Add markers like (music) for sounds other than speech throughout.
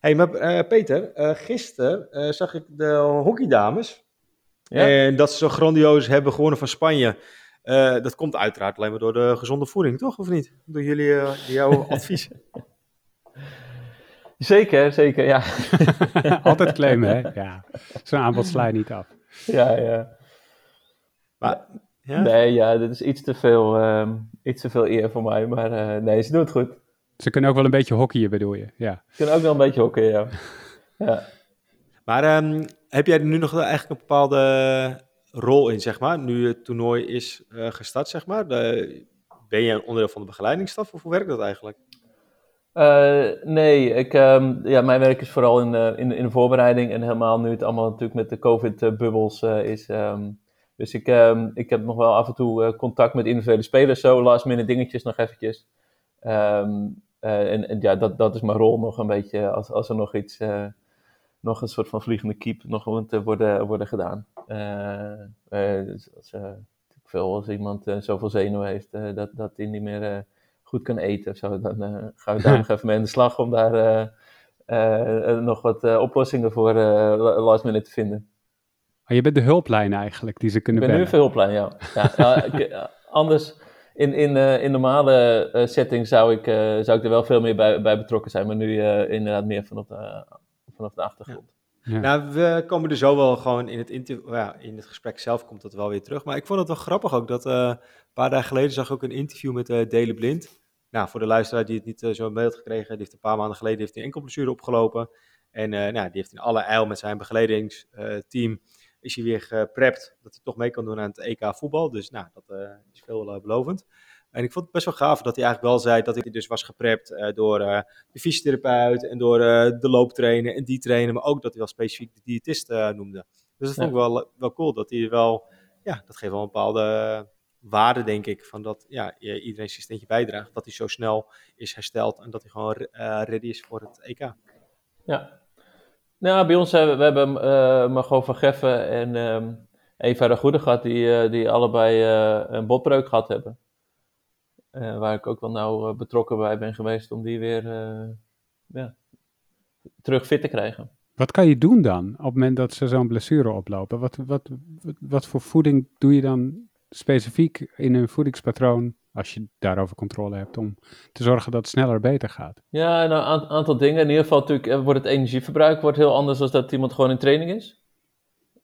hey, maar uh, Peter, uh, gisteren uh, zag ik de hockeydames. Ja? En dat ze zo grandioos hebben gewonnen van Spanje. dat komt uiteraard alleen maar door de gezonde voeding, toch? Of niet? Door jullie, jouw (laughs) advies. Zeker, zeker, ja. (laughs) Altijd claimen, hè? Ja. Zo'n aanbod sla je niet af. Ja, ja. Maar, ja? Nee, ja, dit is iets te veel, um, iets te veel eer voor mij. Maar nee, ze doen het goed. Ze kunnen ook wel een beetje hockeyen, bedoel je? Ja. Ze kunnen ook wel een beetje hockeyen, ja. (laughs) ja. Maar um, heb jij nu nog eigenlijk een bepaalde rol in, zeg maar, nu het toernooi is uh, gestart, zeg maar? De, ben je een onderdeel van de begeleidingsstaf of hoe werkt dat eigenlijk? Uh, nee, ik, um, ja, mijn werk is vooral in, uh, in, in, de voorbereiding en helemaal nu het allemaal natuurlijk met de COVID-bubbels is. Um, dus ik, um, ik heb nog wel af en toe contact met individuele spelers, zo last minute dingetjes nog eventjes. Uh, en, en, ja, dat, dat is mijn rol nog een beetje, als, als er nog iets, uh, nog een soort van vliegende kiep nog moet worden, worden gedaan. Uh, dus als, veel, als iemand zoveel zenuwen heeft dat, dat hij niet meer goed kan eten of zo, dan gaan we daar (laughs) nog even mee aan de slag om daar nog wat oplossingen voor last minute te vinden. Oh, je bent de hulplijn eigenlijk die ze kunnen Ik ben nu veel hulplijn, ja. ja anders in, in, uh, in normale uh, setting zou ik, uh, zou ik er wel veel meer bij, bij betrokken zijn, maar nu inderdaad meer vanaf de, vanaf de achtergrond. Ja. Ja. Nou, we komen er zo wel gewoon in het, ja, in het gesprek zelf komt dat wel weer terug. Maar ik vond het wel grappig ook dat een paar dagen geleden zag ik ook een interview met uh, Dele Blind. Nou, voor de luisteraar die het niet zo in beeld gekregen, die heeft een paar maanden geleden heeft hij enkel blessure opgelopen. En nou, die heeft in alle eil met zijn begeleidingsteam is hij weer geprept dat hij toch mee kan doen aan het EK voetbal. Dus nou, dat uh, is veelbelovend. En ik vond het best wel gaaf dat hij eigenlijk wel zei dat hij dus was geprept uh, door uh, de fysiotherapeut en door de looptrainer en die trainer, maar ook dat hij wel specifiek de diëtist noemde. Dus dat vond ik wel, wel cool, dat hij wel, ja, dat geeft wel een bepaalde waarde, denk ik, van dat ja, iedereen zijn steentje bijdraagt, dat hij zo snel is hersteld en dat hij gewoon ready is voor het EK. Ja, nou, bij ons hebben we hebben uh, Margot van Geffen en um, Eva de Goede gehad, die, uh, die allebei een botbreuk gehad hebben. waar ik ook wel nauw betrokken bij ben geweest om die weer ja, terug fit te krijgen. Wat kan je doen dan op het moment dat ze zo'n blessure oplopen? Wat, wat, wat, wat voor voeding doe je dan specifiek in hun voedingspatroon als je daarover controle hebt, om te zorgen dat het sneller beter gaat. Ja, nou, een aantal dingen. In ieder geval natuurlijk eh, wordt het energieverbruik wordt heel anders dan dat iemand gewoon in training is.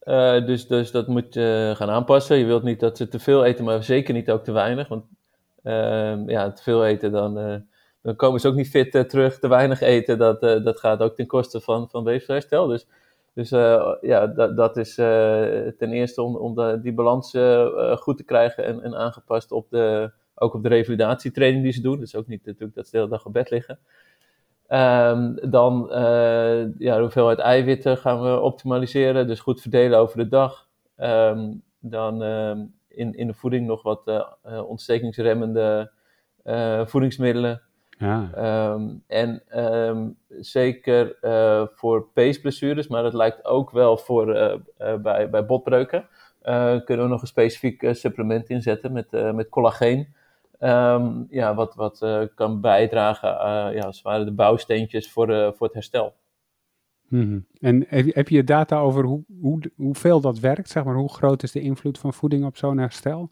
Uh, dus, dus dat moet je gaan aanpassen. Je wilt niet dat ze te veel eten, maar zeker niet ook te weinig. Want uh, ja, te veel eten, dan, uh, dan komen ze ook niet fit terug. Te weinig eten, dat, dat gaat ook ten koste van, van weefselherstel. Dus, dus ja, dat, dat is ten eerste om, om die balans goed te krijgen en, en aangepast op de, ook op de revalidatietraining die ze doen. Dus ook niet natuurlijk dat ze de hele dag op bed liggen. Um, dan uh, ja, de hoeveelheid eiwitten gaan we optimaliseren. Dus goed verdelen over de dag. Um, dan um, in, in de voeding nog wat uh, ontstekingsremmende uh, voedingsmiddelen. Ja. en zeker voor peesblessures, maar dat lijkt ook wel voor, bij, bij botbreuken. kunnen we nog een specifiek supplement inzetten met, met collageen. Um, ja, wat, wat uh, kan bijdragen, uh, ja, als het ware de bouwsteentjes voor, uh, voor het herstel. Mm En heb, heb, je data over hoe, hoe, hoeveel dat werkt? Zeg maar, hoe groot is de invloed van voeding op zo'n herstel?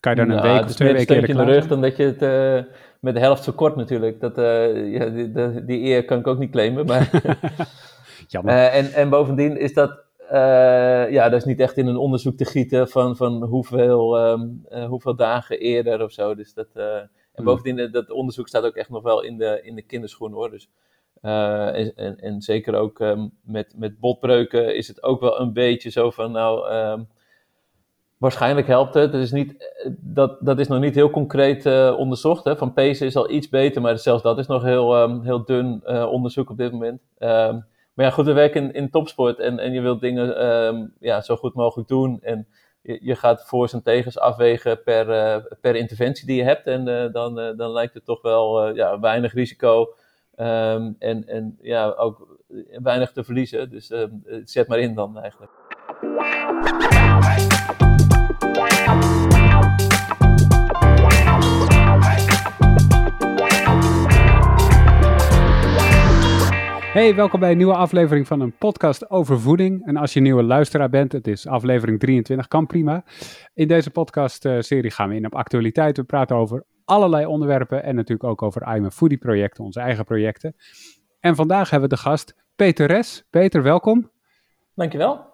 Kan je dan een nou, week of twee weken eerder in de rug dan dat je het met de helft verkort natuurlijk. Dat, ja, die, die, die, eer kan ik ook niet claimen. Maar (laughs) Jammer. en, en bovendien is dat ja, dat is niet echt in een onderzoek te gieten van, van hoeveel, um, uh, hoeveel dagen eerder of zo. Dus dat, uh, en hmm. bovendien, dat onderzoek staat ook echt nog wel in de, in de kinderschoen hoor. Dus, en, en, en, zeker ook um, met, met botbreuken is het ook wel een beetje zo van, nou, um, waarschijnlijk helpt het. Het is niet, dat, dat is nog niet heel concreet onderzocht. Hè. Van pezen is al iets beter, maar zelfs dat is nog heel, heel dun onderzoek op dit moment. Maar ja, goed, we werken in, in topsport en, en je wilt dingen um, ja, zo goed mogelijk doen. En je, gaat voor's en tegens afwegen per, uh, per interventie die je hebt. En uh, dan, uh, dan lijkt het toch wel ja, weinig risico um, en, en ja, ook weinig te verliezen. Dus um, zet maar in dan eigenlijk. Hey, welkom bij een nieuwe aflevering van een podcast over voeding. En als je nieuwe luisteraar bent, het is aflevering 23, kan prima. In deze podcast-serie gaan we in op actualiteiten. We praten over allerlei onderwerpen en natuurlijk ook over I'm a Foodie projecten, onze eigen projecten. En vandaag hebben we de gast Peter Res. Peter, welkom. Dankjewel.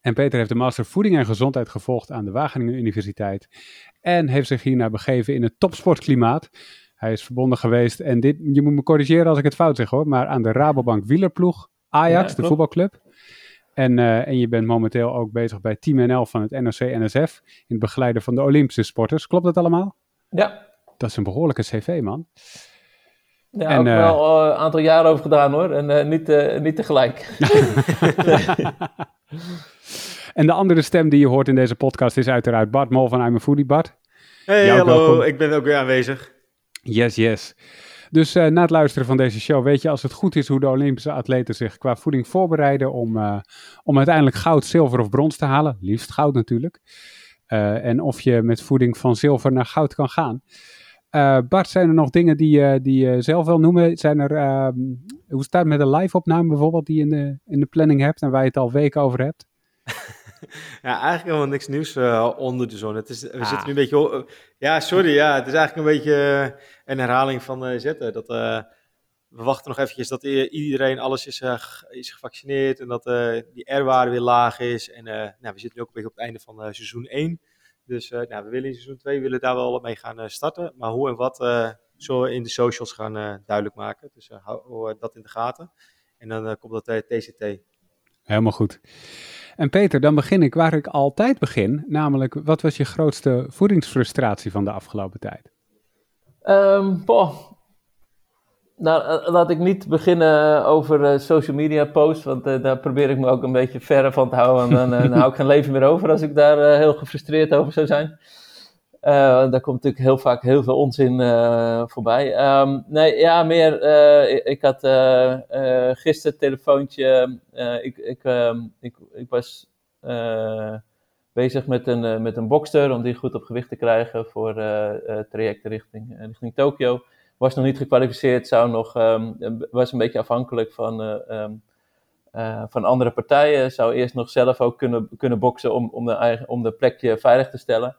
En Peter heeft de master voeding en gezondheid gevolgd aan de Wageningen Universiteit. En heeft zich hiernaar begeven in het topsportklimaat. Hij is verbonden geweest, en dit, je moet me corrigeren als ik het fout zeg hoor, maar aan de Rabobank wielerploeg, Ajax, Ja, de voetbalclub. En, eh, en je bent momenteel ook bezig bij Team NL van het NOC-NSF, in het begeleiden van de Olympische sporters. Klopt dat allemaal? Ja, Dat is een behoorlijke cv, man. ja En, ook eh, wel eh, een aantal jaren over gedaan hoor. En eh, niet, eh, niet tegelijk. (laughs) En de andere stem die je hoort in deze podcast is uiteraard Bart Mol van I'm a Foodie. Bart, Hey, hallo, welkom. ik ben ook weer aanwezig. Yes, yes. Dus eh, na het luisteren van deze show weet je als het goed is hoe de Olympische atleten zich qua voeding voorbereiden om, eh, om uiteindelijk goud, zilver of brons te halen. Liefst goud natuurlijk. Eh, en of je met voeding van zilver naar goud kan gaan. Bart, zijn er nog dingen die, die je zelf wil noemen? Zijn er, ehm, hoe staat het met de live-opname bijvoorbeeld die je in de, in de planning hebt en waar je het al weken over hebt? (laughs) Ja, eigenlijk helemaal niks nieuws eh, onder de zon. Het is, we Ah. zitten nu een beetje... ja, sorry, ja, het is eigenlijk een beetje eh, een herhaling van eh, zetten. Dat, eh, we wachten nog eventjes dat iedereen, alles is, is gevaccineerd en dat eh, die R-waarde weer laag is. En eh, nou, we zitten nu ook een beetje op het einde van eh, seizoen 1. Dus eh, nou, we willen in seizoen 2 willen daar wel mee gaan starten. Maar hoe en wat eh, zullen we in de socials gaan eh, duidelijk maken. Dus eh, hou dat in de gaten. En dan komt dat TCT. Helemaal goed. En Peter, dan begin ik waar ik altijd begin. Namelijk, wat was je grootste voedingsfrustratie van de afgelopen tijd? Ehm, boah. Nou, eh, laat ik niet beginnen over eh, social media posts, want eh, daar probeer ik me ook een beetje verre van te houden. En dan, eh, dan hou ik geen leven meer over als ik daar eh, heel gefrustreerd over zou zijn. Eh, daar komt natuurlijk heel vaak heel veel onzin eh, voorbij. Ehm, nee, ja, meer. eh, ik, had gisteren een telefoontje. ik, ik, ehm, ik, ik was bezig met een, met een bokster om die goed op gewicht te krijgen voor trajecten richting, richting Tokio. Was nog niet gekwalificeerd, zou nog, ehm, was een beetje afhankelijk van, van andere partijen. Zou eerst nog zelf ook kunnen, kunnen boksen om, om, de eigen, om de plekje veilig te stellen.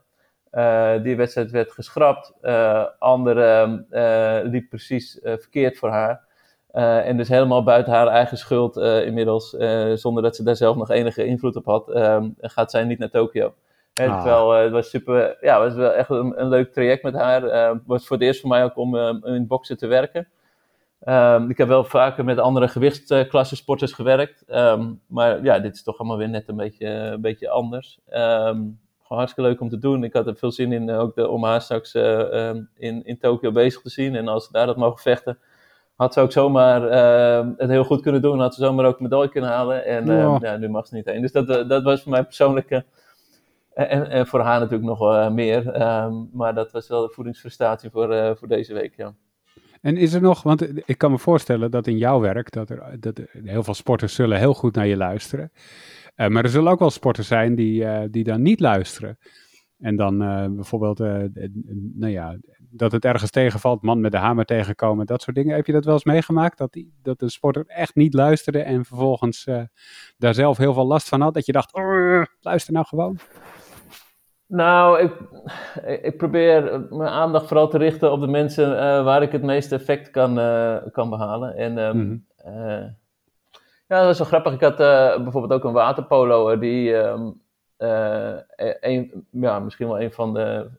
Eh, die wedstrijd werd geschrapt. Eh andere eh, liep precies verkeerd voor haar. En dus helemaal buiten haar eigen schuld inmiddels, zonder dat ze daar zelf nog enige invloed op had, ehm, gaat zij niet naar Tokio. Ah. terwijl het was super, ja, het was wel echt een, een leuk traject met haar. Eh, Het was voor het eerst voor mij ook om eh, in boksen te werken. Ehm, ik heb wel vaker met andere gewichtsklassen sporters gewerkt. Ehm, maar ja, dit is toch allemaal weer net een beetje, een beetje anders. Ehm, gewoon hartstikke leuk om te doen. Ik had er veel zin in eh, ook de, om haar straks eh, ehm, in, in Tokio bezig te zien. En als ze daar dat mogen vechten, had ze ook zomaar ehm, het heel goed kunnen doen. Had ze zomaar ook een medaille kunnen halen. En ehm, Ja. ja, nu mag ze niet heen. Dus dat, eh, dat was voor mij persoonlijk... eh, en, en voor haar natuurlijk nog meer. Maar dat was wel de voedingsfrustratie voor, voor deze week, ja. En is er nog, want ik kan me voorstellen dat in jouw werk, dat er, dat er heel veel sporters zullen heel goed naar je luisteren. Eh, maar er zullen ook wel sporters zijn die, eh, die dan niet luisteren. En dan eh, bijvoorbeeld, nou ja, dat het ergens tegenvalt, man met de hamer tegenkomen, dat soort dingen. Heb je dat wel eens meegemaakt? Dat, die, dat de sporter echt niet luisterde en vervolgens daar zelf heel veel last van had? Dat je dacht, "Oh, luister nou gewoon. Nou, ik, ik probeer mijn aandacht vooral te richten op de mensen waar ik het meeste effect kan, kan behalen. En ehm, Mhm. Ja, dat was wel grappig. Ik had eh, bijvoorbeeld ook een waterpoloer die ehm, eh, een, ja, misschien wel een van de,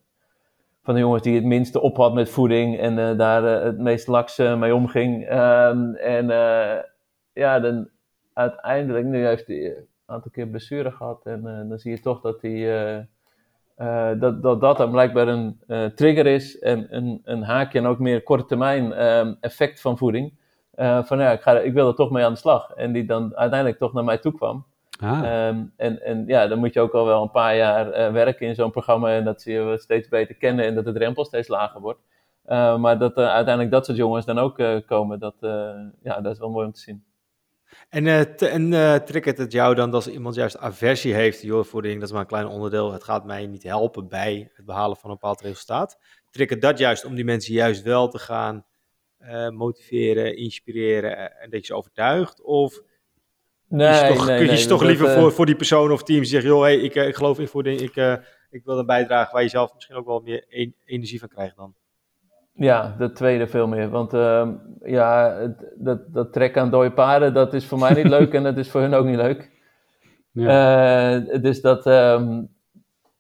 van de jongens die het minste op had met voeding en eh, daar eh, het meest laks eh, mee omging. Ehm, en eh, ja, dan uiteindelijk, nu heeft hij een aantal keer blessure gehad en eh, dan zie je toch dat hij... eh, eh, dat, dat dat dan blijkbaar een eh, trigger is en een, een haakje en ook meer korte termijn ehm, effect van voeding. Eh, van ja, ik, ga, ik wil er toch mee aan de slag. En die dan uiteindelijk toch naar mij toe kwam. Ah, Ehm, en, en ja, dan moet je ook al wel een paar jaar eh, werken in zo'n programma en dat ze je steeds beter kennen en dat de drempel steeds lager wordt. Eh, maar dat uiteindelijk dat soort jongens dan ook eh, komen, dat, eh, ja, dat is wel mooi om te zien. En, eh t- en eh, triggert het jou dan als iemand juist aversie heeft? Joh, voeding, dat is maar een klein onderdeel. Het gaat mij niet helpen bij het behalen van een bepaald resultaat. Triggert dat juist om die mensen juist wel te gaan motiveren, inspireren en dat je ze overtuigt? Of Nee, kies je toch, nee, kies je nee, toch dat, liever eh, voor, voor die persoon of team zegt, joh, hey, ik, eh, ik geloof in voeding, ik, eh, ik wil een bijdrage waar je zelf misschien ook wel meer en- energie van krijgt dan. Ja, de tweede veel meer. Want ehm, ja, dat, dat trekken aan dode paarden, dat is voor mij niet leuk (laughs) en dat is voor hun ook niet leuk. Eh, dus dat, ehm,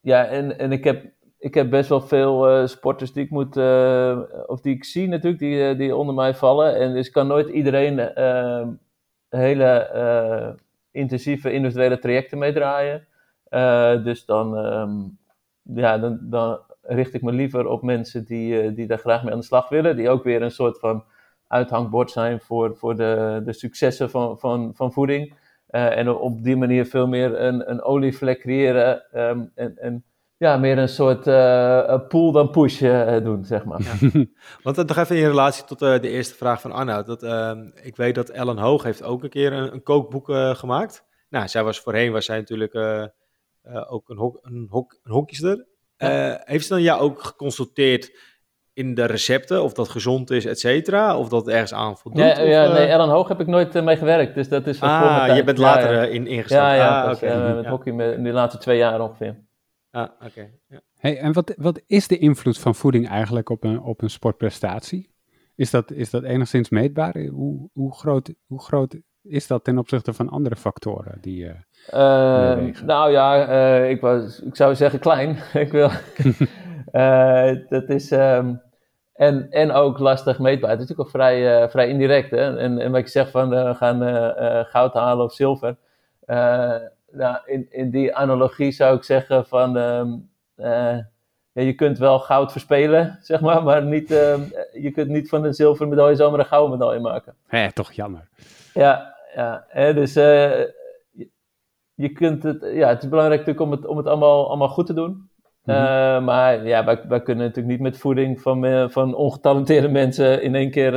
ja, en, en ik heb, ik heb best wel veel eh, sporters die ik moet, eh, of die ik zie natuurlijk, die, eh, die onder mij vallen. En dus kan nooit iedereen ehm, hele intensieve individuele trajecten meedraaien. Dus dan, ehm, ja, dan, dan richt ik me liever op mensen die, die daar graag mee aan de slag willen. Die ook weer een soort van uithangbord zijn voor, voor de, de successen van, van, van voeding. En op die manier veel meer een, een olievlek creëren. ehm, en, en ja, meer een soort eh, pull dan push eh, doen, zeg maar. (laughs) Want uh, nog even in relatie tot uh, de eerste vraag van Arnoud. Dat, uh, ik weet dat Ellen Hoog heeft ook een keer een, een kookboek uh, gemaakt. Nou, zij was voorheen was zij natuurlijk uh, ook een, hok, een, hok, een hockeyster. Ja. heeft ze dan jou ook geconsulteerd in de recepten, of dat gezond is, et cetera? Of dat ergens aan voldoet? Ja, of, ja nee, Ellen Hoog heb ik nooit mee gewerkt, dus dat is ah, je bent later in, ingestapt. Ja, ja, ah, okay. met hockey in de laatste twee jaar ongeveer. Ah, oké. Okay. Ja. Hey, en wat, wat is de invloed van voeding eigenlijk op een, op een sportprestatie? Is dat, is dat enigszins meetbaar? Hoe, hoe, groot, hoe groot is dat ten opzichte van andere factoren die uh, uh, Nou ja, uh, ik, was, ik zou zeggen klein. (laughs) ik wil, (laughs) dat is... Um, en, en ook lastig meetbaar. Het is natuurlijk ook vrij, vrij indirect. Hè? En, en wat ik zeg van we gaan goud halen of zilver nou, in, in die analogie zou ik zeggen van, um, uh, ja, je kunt wel goud verspelen, zeg maar, maar niet, uh, je kunt niet van een zilveren medaille zomaar een gouden medaille maken. Hé, toch jammer. Ja, ja hè, dus uh, je, je, kunt het, ja, het is belangrijk natuurlijk om het, om het allemaal, allemaal goed te doen. Mm -hmm. maar ja, wij, wij kunnen natuurlijk niet met voeding van, van ongetalenteerde (laughs) mensen in één keer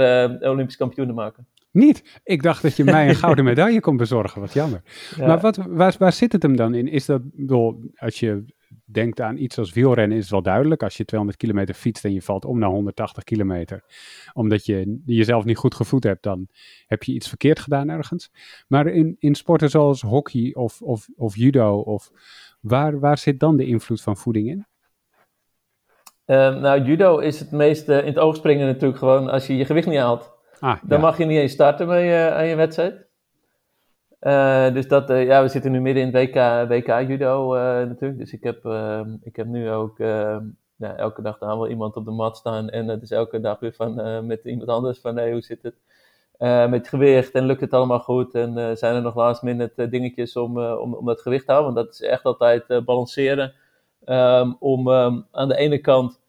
Olympisch kampioenen maken. Niet? Ik dacht dat je mij een (laughs) gouden medaille kon bezorgen. Wat jammer. Ja. Maar wat, waar, waar zit het hem dan in? Is dat, bedoel, als je denkt aan iets als wielrennen, is het wel duidelijk. Als je 200 kilometer fietst en je valt om naar 180 kilometer, omdat je jezelf niet goed gevoed hebt, dan heb je iets verkeerd gedaan ergens. Maar in, in sporten zoals hockey of, of, of judo, of, waar, waar zit dan de invloed van voeding in? Uh, nou, judo is het meest uh, in het oog springen natuurlijk gewoon als je je gewicht niet haalt. Ah, dan ja. mag je niet eens starten bij je, aan je wedstrijd. Uh, dus dat, uh, ja, we zitten nu midden in het WK, WK judo uh, natuurlijk. Dus ik heb, ehm, ik heb nu ook ja, elke dag daar wel iemand op de mat staan. En het is elke dag weer van, met iemand anders van, hey, hoe zit het met het gewicht? En lukt het allemaal goed? En zijn er nog last minute dingetjes om, om, om dat gewicht te houden? Want dat is echt altijd balanceren. Um, om um, aan de ene kant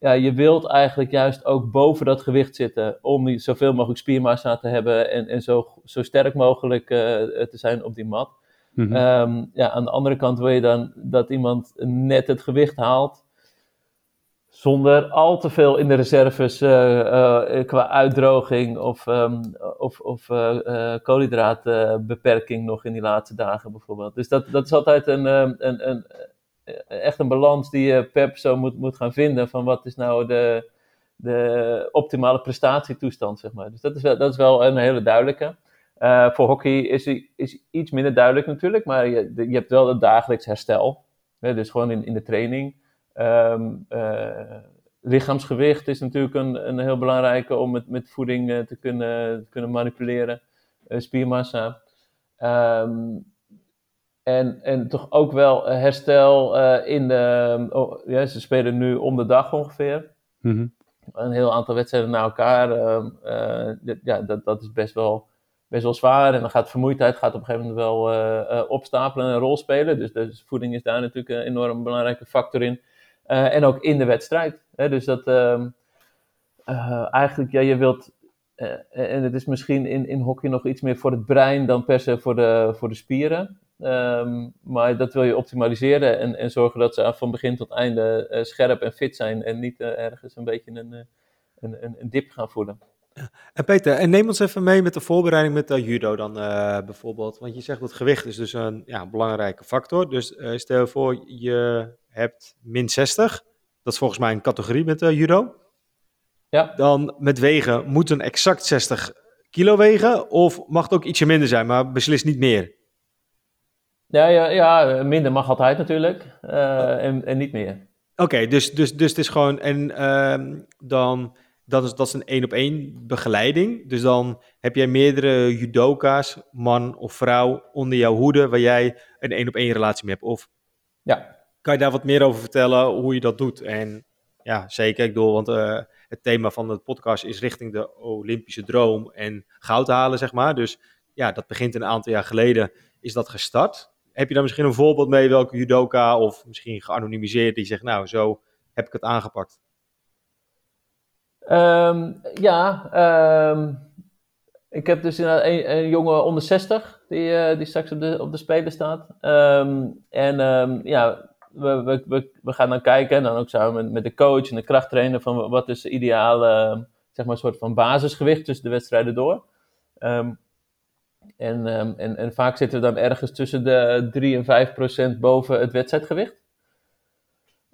ja, je wilt eigenlijk juist ook boven dat gewicht zitten om zoveel mogelijk spiermassa te hebben en, en zo, zo sterk mogelijk uh, te zijn op die mat. Mm -hmm. um, ja, aan de andere kant wil je dan dat iemand net het gewicht haalt zonder al te veel in de reserves uh, uh, qua uitdroging of, um, of, of koolhydraatbeperking nog in die laatste dagen bijvoorbeeld. Dus dat, dat is altijd een, een, een echt een balans die je per persoon moet, moet gaan vinden van wat is nou de, de optimale prestatietoestand, zeg maar. Dus dat is wel, dat is wel een hele duidelijke. Uh, voor hockey is, is iets minder duidelijk natuurlijk, maar je, je hebt wel het dagelijks herstel. Hè, dus gewoon in, in de training. Uh, lichaamsgewicht is natuurlijk een, een heel belangrijke om met, met voeding te, kunnen, te kunnen manipuleren. spiermassa. Um, en, en toch ook wel herstel uh, in de. Oh, ja, ze spelen nu om de dag ongeveer. Mm -hmm. Een heel aantal wedstrijden na elkaar. Uh, uh, ja, dat, dat is best wel, best wel zwaar. En dan gaat vermoeidheid gaat op een gegeven moment wel opstapelen en een rol spelen. Dus, dus voeding is daar natuurlijk een enorm belangrijke factor in. en ook in de wedstrijd. Hè? Dus dat ehm, eigenlijk, ja, je wilt. en het is misschien in, in hockey nog iets meer voor het brein dan per se voor de, voor de spieren. Um, maar dat wil je optimaliseren en, en zorgen dat ze van begin tot einde uh, scherp en fit zijn en niet uh, ergens een beetje een, een, een, een dip gaan voelen. En Peter, en neem ons even mee met de voorbereiding met de judo dan uh, bijvoorbeeld. Want je zegt dat gewicht is dus een ja, belangrijke factor. Dus stel je voor je hebt min 60. Dat is volgens mij een categorie met judo. Ja. dan met wegen moet een exact 60 kilo wegen? Of mag het ook ietsje minder zijn, maar beslist niet meer? Ja, ja, ja minder mag altijd natuurlijk. Uh, en, en niet meer. Oké, dus, dus, dus het is gewoon. En ehm, dan. Dat is, dat is een één op één begeleiding. Dus dan heb jij meerdere judoka's, man of vrouw, onder jouw hoede, waar jij een één op één relatie mee hebt. Of ja. kan je daar wat meer over vertellen hoe je dat doet? En ja, zeker. Ik bedoel, want uh, het thema van de podcast is richting de Olympische droom en goud halen, zeg maar. Dus ja, dat begint een aantal jaar geleden, is dat gestart. Heb je daar misschien een voorbeeld mee, welke judoka of misschien geanonimiseerd, die zegt, nou, zo heb ik het aangepakt? Um, ja, um, ik heb dus een, een jongen onder 60 die, uh, die straks op de, op de Spelen staat. Um, en ja, we, we, we, we, gaan dan kijken, en dan ook samen met, met de coach en de krachttrainer, van wat is de ideale, zeg maar, soort van basisgewicht tussen de wedstrijden door. Um, en, um, en, en vaak zitten we dan ergens tussen de 3 en 5 procent boven het wedstrijdgewicht.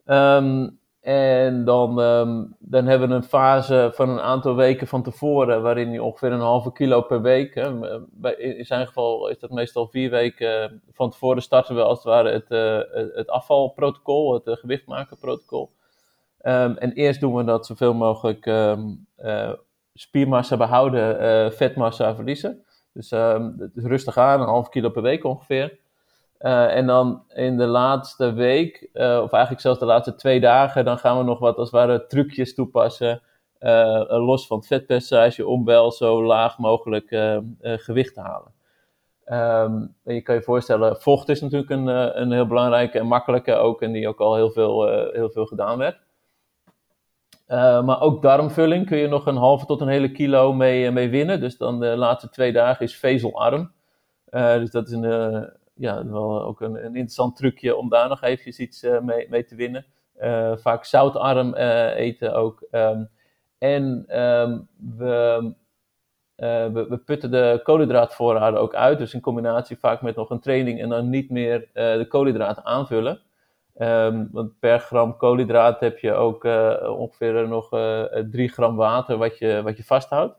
Um, en dan, um, dan hebben we een fase van een aantal weken van tevoren, waarin je ongeveer een halve kilo per week. Hè, in zijn geval is dat meestal vier weken van tevoren starten we als het ware het, uh, het afvalprotocol, het uh, gewichtmakerprotocol. Um, en eerst doen we dat zoveel mogelijk spiermassa behouden, vetmassa verliezen. Dus het is rustig aan, een half kilo per week ongeveer. Uh, en dan in de laatste week, uh, of eigenlijk zelfs de laatste twee dagen, dan gaan we nog wat als het ware trucjes toepassen. Uh, los van het vetpercentage, om wel zo laag mogelijk gewicht te halen. Um, en je kan je voorstellen, vocht is natuurlijk een, een heel belangrijke en makkelijke ook, en die ook al heel veel, heel veel gedaan werd. Maar ook darmvulling kun je nog een halve tot een hele kilo mee, mee winnen. Dus dan de laatste twee dagen is vezelarm. dus dat is een ja, wel ook een, een, interessant trucje om daar nog eventjes iets mee, mee, te winnen. Vaak zoutarm eten ook. Um, en we, we, we, putten de koolhydraatvoorraden ook uit. Dus in combinatie vaak met nog een training en dan niet meer de koolhydraten aanvullen. Um, want per gram koolhydraat heb je ook ongeveer nog 3 gram water wat je, wat je vasthoudt.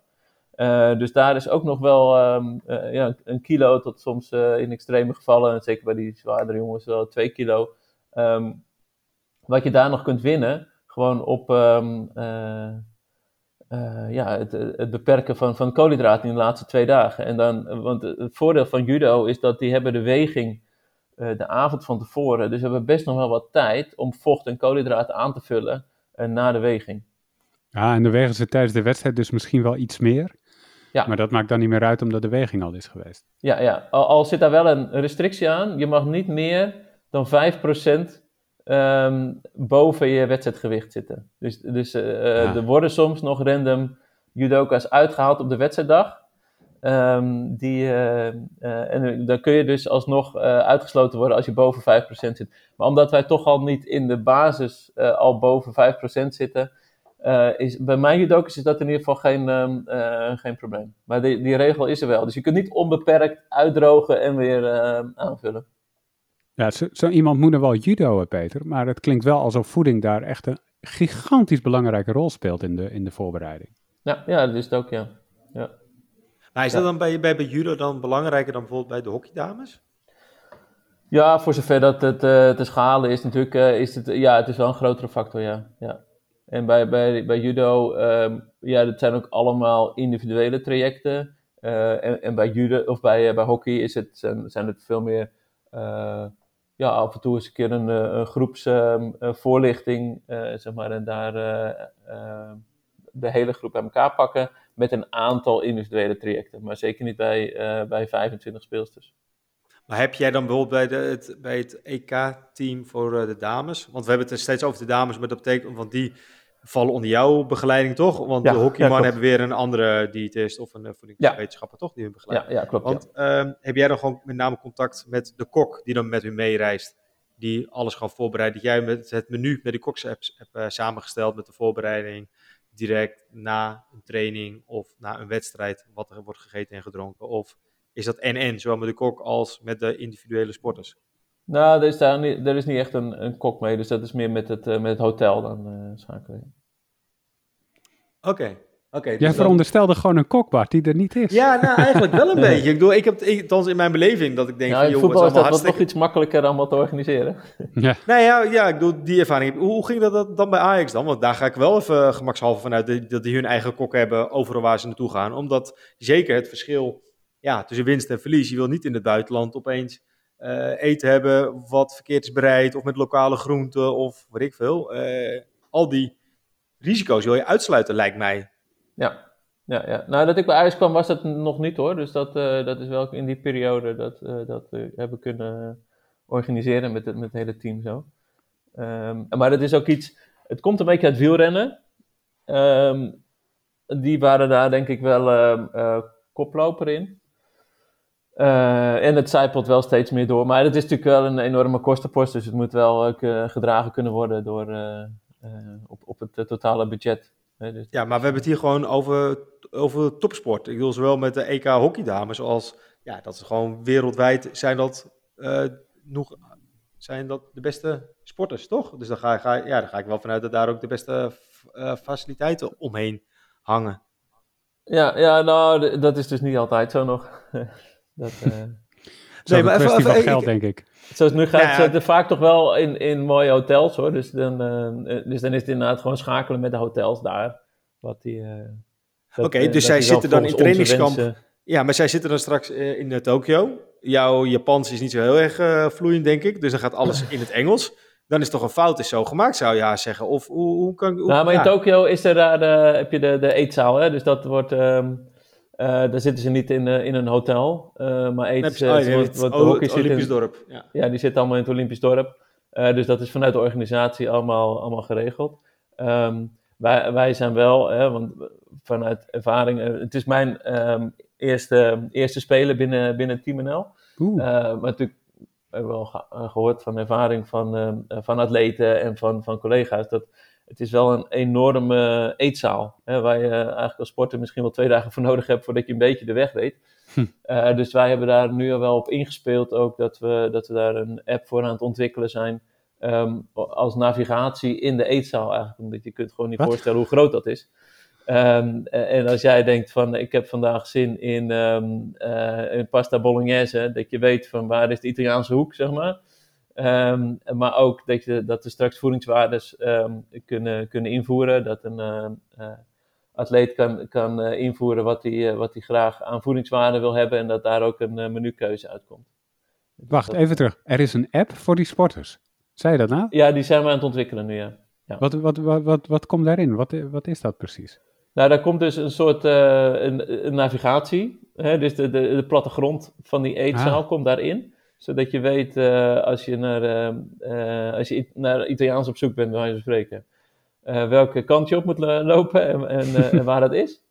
Dus daar is ook nog wel uh, ja, een kilo tot soms in extreme gevallen, en zeker bij die zwaardere jongens wel twee kilo. Um, wat je daar nog kunt winnen, gewoon op ja, het, het, beperken van, van koolhydraten in de laatste twee dagen. En dan, want het voordeel van judo is dat die hebben de weging de avond van tevoren. Dus we hebben best nog wel wat tijd om vocht en koolhydraten aan te vullen na de weging. Ja, en dan wegen ze tijdens de wedstrijd dus misschien wel iets meer. Ja. Maar dat maakt dan niet meer uit omdat de weging al is geweest. Ja, ja. Al, al zit daar wel een restrictie aan. Je mag niet meer dan 5% um, ehm, boven je wedstrijdgewicht zitten. Dus, dus uh, ja. er worden soms nog random judoka's uitgehaald op de wedstrijddag. Um, die, uh, uh, en dan kun je dus alsnog uitgesloten worden als je boven 5% zit. Maar omdat wij toch al niet in de basis al boven 5% zitten, uh, is, bij mijn judokas is dat in ieder geval geen, uh, geen probleem. Maar die, die regel is er wel. Dus je kunt niet onbeperkt uitdrogen en weer uh, aanvullen. Ja, zo, zo, iemand moet er wel judo, Peter. Maar het klinkt wel alsof voeding daar echt een gigantisch belangrijke rol speelt in de, in de voorbereiding. Ja, ja, dat is het ook, ja. ja. Maar is dat dan bij, bij, bij judo dan belangrijker dan bijvoorbeeld bij de hockeydames? Ja, voor zover dat het te schalen is natuurlijk, is het, ja, het is wel een grotere factor, ja. ja. En bij, bij, bij judo, um, ja, dat zijn ook allemaal individuele trajecten. Uh, en, en, bij judo of bij, bij hockey is het, zijn, zijn het veel meer, ja, af en toe eens een keer een, een groepsvoorlichting, zeg maar, en daar de hele groep bij elkaar pakken met een aantal individuele trajecten. Maar zeker niet bij, bij 25 speelsters. Maar heb jij dan bijvoorbeeld bij, de, het, bij het EK-team voor de dames? Want we hebben het steeds over de dames, maar dat betekent, want die vallen onder jouw begeleiding toch? Want de hockeyman ja, hebben weer een andere diëtist of een uh, voedingswetenschapper toch die hun begeleidt. Ja, ja klopt. Want uh, heb jij dan gewoon met name contact met de kok die dan met u meereist? Die alles gewoon voorbereidt. Dat jij met het menu met de koks hebt, hebt uh, samengesteld met de voorbereiding. Direct na een training of na een wedstrijd wat er wordt gegeten en gedronken. Of is dat en-en, zowel met de kok als met de individuele sporters? Nou, er is, daar niet, er is niet echt een, een kok mee, dus dat is meer met het, uh, met het hotel dan uh, schakelen. Oké. oké. Dus Jij dan- veronderstelde gewoon een kokbart die er niet is. Ja, nou eigenlijk wel een (laughs) beetje. Ik bedoel, ik heb, ik, althans in mijn beleving, dat ik denk Ja, van, joh, voetbal het is dat wat hartstikke... iets makkelijker allemaal te organiseren. (laughs) Ja. Nou ja, ja, ik bedoel, die ervaring. heb- Hoe, hoe ging dat- dat dan bij Ajax dan? Want daar ga ik wel even gemakshalve vanuit dat- dat die hun eigen kok hebben overal waar ze naartoe gaan. Omdat zeker het verschil ja, tussen winst en verlies. Je wil niet in het buitenland opeens eh, eten hebben wat verkeerd is bereid. Of met lokale groenten of weet ik veel. Eh, al die risico's wil je uitsluiten, lijkt mij. Ja. Ja, ja. Nou, dat ik bij Ajax kwam was dat nog niet hoor. Dus dat, eh, dat is wel in die periode dat, eh, dat we hebben kunnen organiseren met het, met het hele team zo. Ehm, maar dat is ook iets, het komt een beetje uit wielrennen. Ehm, die waren daar denk ik wel ehm, eh, koploper in. En het zijpelt wel steeds meer door. Maar het is natuurlijk wel een enorme kostenpost. Dus het moet wel eh, gedragen kunnen worden door, op, op het totale budget. Dus Ja, maar we hebben het hier gewoon over, over topsport. Ik bedoel, zowel met de EK hockeydames als... Ja, dat is gewoon wereldwijd zijn dat, eh, nog, zijn dat de beste sporters, toch? Dus dan ga, ga, ja, dan ga ik wel vanuit dat daar ook de beste eh, faciliteiten omheen hangen. Ja, ja nou, dat is dus niet altijd zo nog. (laughs) dat, eh, is ook maar even- even- geld, ik- denk ik. Zoals het nu gaat, Ja, ja. zit het vaak toch wel in, in mooie hotels hoor. Dus dan, eh, dus dan is het inderdaad gewoon schakelen met de hotels daar. Wat die, eh, Oké, eh, dus zij zitten dan in trainingskamp. wensen. Ja, maar zij zitten dan straks in Tokio. Jouw Japans is niet zo heel erg vloeiend, denk ik. Dus dan gaat alles in het Engels. Dan is toch een fout is zo gemaakt, zou je haar zeggen. Of hoe, hoe kan hoe, Nou, maar in ja. Tokio is er daar, de, heb je de, de eetzaal, hè? dus dat wordt, ehm, eh, daar zitten ze niet in, eh, in een hotel, eh, maar eten ze, oh, want, hebt het- oh, hockey zit in- Olympisch dorp. Ja. Ja, die zitten allemaal in het Olympisch dorp. Eh, dus dat is vanuit de organisatie allemaal, allemaal geregeld. Ehm, wij, wij zijn wel, hè, want vanuit ervaring, het is mijn ehm, eerste, eerste spelen binnen, binnen Team NL. Eh, maar natuurlijk hebben we eh, gehoord van ervaring van, van atleten en van, van collega's. Dat het is wel een enorme eetzaal. Hè, waar je eigenlijk als sporter misschien wel twee dagen voor (laughs) nodig hebt voordat je een beetje de weg weet. Hm. Eh, dus wij hebben daar nu al wel op ingespeeld ook dat we, dat we daar een app voor aan het ontwikkelen zijn. ehm, als navigatie in de eetzaal eigenlijk. Omdat je kunt gewoon niet Wat? voorstellen hoe groot dat is. Ehm, eh, en als jij denkt van ik heb vandaag zin in, eh, in pasta bolognese, dat je weet van waar is de Italiaanse hoek, zeg maar. Ehm, maar ook dat, je, dat we straks voedingswaardes ehm, kunnen, kunnen invoeren. Dat een eh, eh, atleet kan, kan eh, invoeren wat hij, wat hij graag aan voedingswaarde wil hebben. En dat daar ook een menukeuze uitkomt. Wacht, Dat- even terug. Er is een app voor die sporters. Zei je dat nou? Ja, die zijn we aan het ontwikkelen nu, ja. Wat, wat, wat, wat, wat komt daarin? Wat, wat is dat precies? Nou, daar komt dus een soort een, een navigatie. Hè? Dus de, de, de plattegrond van die eetzaal Ah. komt daarin. Zodat je weet eh, als je naar, eh, eh, als je naar Italiaans op zoek bent, bij wijze van spreken. eh, welke kant je op moet lo- lopen en, en, eh, en waar dat is.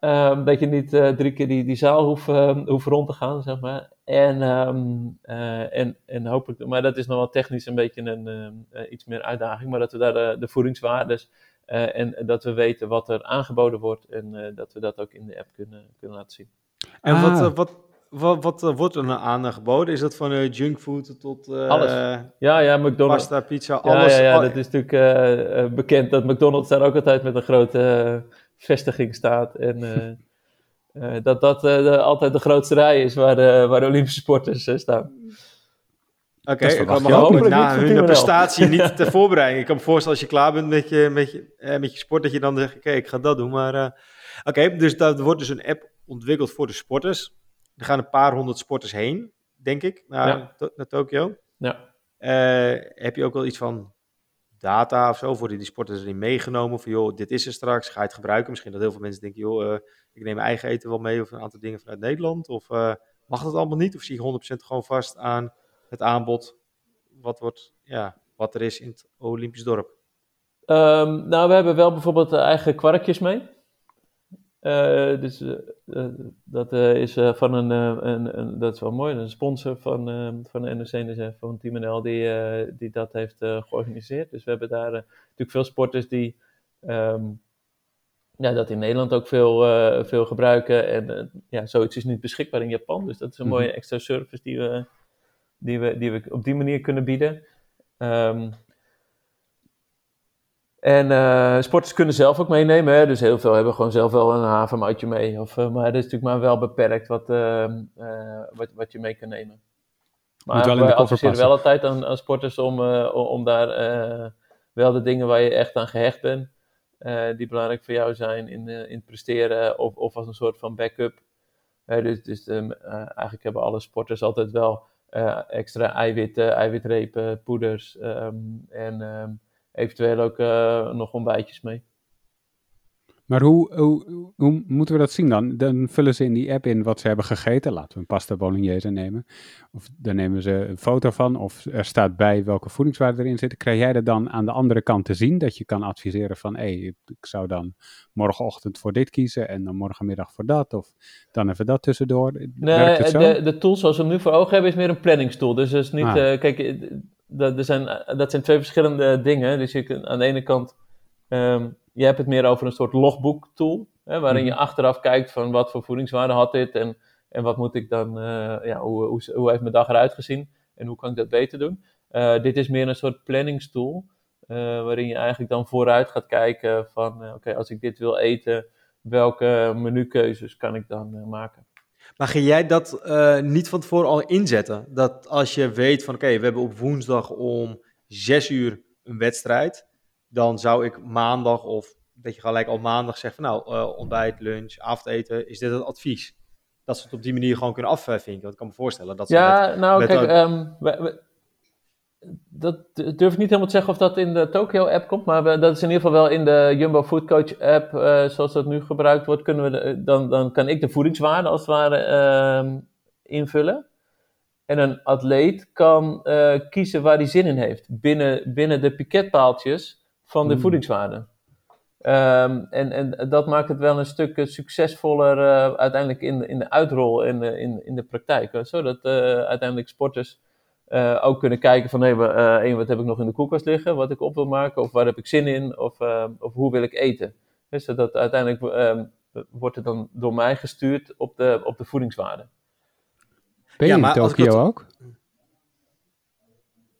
Ehm, dat je niet eh, drie keer die, die zaal hoeft, eh, hoeft rond te gaan, zeg maar. En, ehm, eh, en, en hopelijk, maar dat is nog wel technisch een beetje een, iets meer uitdaging. Maar dat we daar de, de voedingswaardes eh, en dat we weten wat er aangeboden wordt en eh, dat we dat ook in de app kunnen, kunnen laten zien. En Ah. wat, eh, wat, wat, wat eh, wordt er nou aangeboden? Is dat van eh, junkfood tot eh, Alles. Ja, ja, McDonald's. pasta, pizza, Ja, alles? ja, ja, Oh, dat is natuurlijk bekend dat McDonald's daar ook altijd met een grote vestiging staat. En eh, (laughs) eh, dat dat eh, de- altijd de grootste rij is waar, de- waar Olympische sporters staan. Oké, Dat ik kan me hopelijk na hun prestatie niet (laughs) te voorbereiden. Ik kan me voorstellen als je klaar bent met je, met je, eh, met je sport, dat je dan zegt, oké, ik ga dat doen. Maar eh, oké, dus daar wordt dus een app ontwikkeld voor de sporters. Er gaan een paar honderd sporters heen, denk ik, naar, Ja. to- naar Tokio. Ja. Eh, heb je ook wel iets van data of zo, worden die sporters erin meegenomen? Van joh, dit is er straks, ga je het gebruiken? Misschien dat heel veel mensen denken, joh, eh, ik neem mijn eigen eten wel mee of een aantal dingen vanuit Nederland. Of eh, mag dat allemaal niet? Of zie je 100% gewoon vast aan het aanbod wat, wordt, ja, wat er is in het Olympisch dorp? Ehm, nou, we hebben wel bijvoorbeeld eigen kwarkjes mee. Eh, dus eh, eh, dat is van een, een, een, dat is wel mooi, een sponsor van, van de van Team NL, die, die dat heeft georganiseerd. Dus we hebben daar natuurlijk veel sporters die ehm, ja, dat in Nederland ook veel, veel gebruiken. En ja, zoiets is niet beschikbaar in Japan. Dus dat is een Mhm. mooie extra service die we, die, we, die we op die manier kunnen bieden. Ehm, En uh, sporters kunnen zelf ook meenemen. Hè? Dus heel veel hebben gewoon zelf wel een havermoutje mee. Of, uh, maar dat is natuurlijk maar wel beperkt wat, uh, wat, wat je mee kan nemen. Maar wel we adviseren wel altijd aan, aan sporters om, om daar wel de dingen waar je echt aan gehecht bent, die belangrijk voor jou zijn in, in het presteren of, of als een soort van backup. dus dus um, eigenlijk hebben alle sporters altijd wel extra eiwitten, eiwitrepen, poeders um, en... Um, eventueel ook uh, nog ontbijtjes mee. Maar hoe, hoe, hoe, moeten we dat zien dan? Dan vullen ze in die app in wat ze hebben gegeten. Laten we een pasta bolognese nemen. Of dan nemen ze een foto van. Of er staat bij welke voedingswaarde erin zitten. Krijg jij dat dan aan de andere kant te zien? Dat je kan adviseren van, hé, hey, ik zou dan morgenochtend voor dit kiezen. En dan morgenmiddag voor dat. Of dan even dat tussendoor. Nee, de, de tool zoals we hem nu voor ogen hebben is meer een planningstool. Dus dat is niet, ah. uh, kijk dat, er zijn, dat zijn twee verschillende dingen. Dus je kunt aan de ene kant, um, je hebt het meer over een soort logboek tool, hè, waarin je mhm. achteraf kijkt van wat voor voedingswaarde had dit en, en wat moet ik dan, uh, ja, hoe, hoe, hoe, heeft mijn dag eruit gezien en hoe kan ik dat beter doen. Uh, dit is meer een soort planningstool, uh, waarin je eigenlijk dan vooruit gaat kijken van, oké, als ik dit wil eten, welke menukeuzes kan ik dan maken. Maar ga jij dat uh, niet van tevoren al inzetten? Dat als je weet van oké, we hebben op woensdag om 6 uur een wedstrijd, dan zou ik maandag of dat je gelijk al maandag zegt van nou, uh, ontbijt, lunch, avondeten, is dit het advies? Dat ze het op die manier gewoon kunnen afvinken. Want ik kan me voorstellen dat ze Ja, met, nou kijk, um, we, dat durf ik niet helemaal te zeggen of dat in de Tokyo-app komt, maar dat is in ieder geval wel in de Jumbo Food Coach-app, uh, zoals dat nu gebruikt wordt, kunnen we dan, dan kan ik de voedingswaarde als het ware uh, invullen. En een atleet kan uh, kiezen waar hij zin in heeft, binnen, binnen de piketpaaltjes van de mm. voedingswaarde. Um, en, en dat maakt het wel een stuk succesvoller uiteindelijk in, in de uitrol en in, in de praktijk. Zodat uiteindelijk sporters uh, ook kunnen kijken van, hé, hey, uh, wat heb ik nog in de koelkast liggen, wat ik op wil maken, of waar heb ik zin in, of, uh, of hoe wil ik eten. Dus dat uiteindelijk ehm, wordt het dan door mij gestuurd op de, op de voedingswaarde. Ben je ja, in Tokio ook?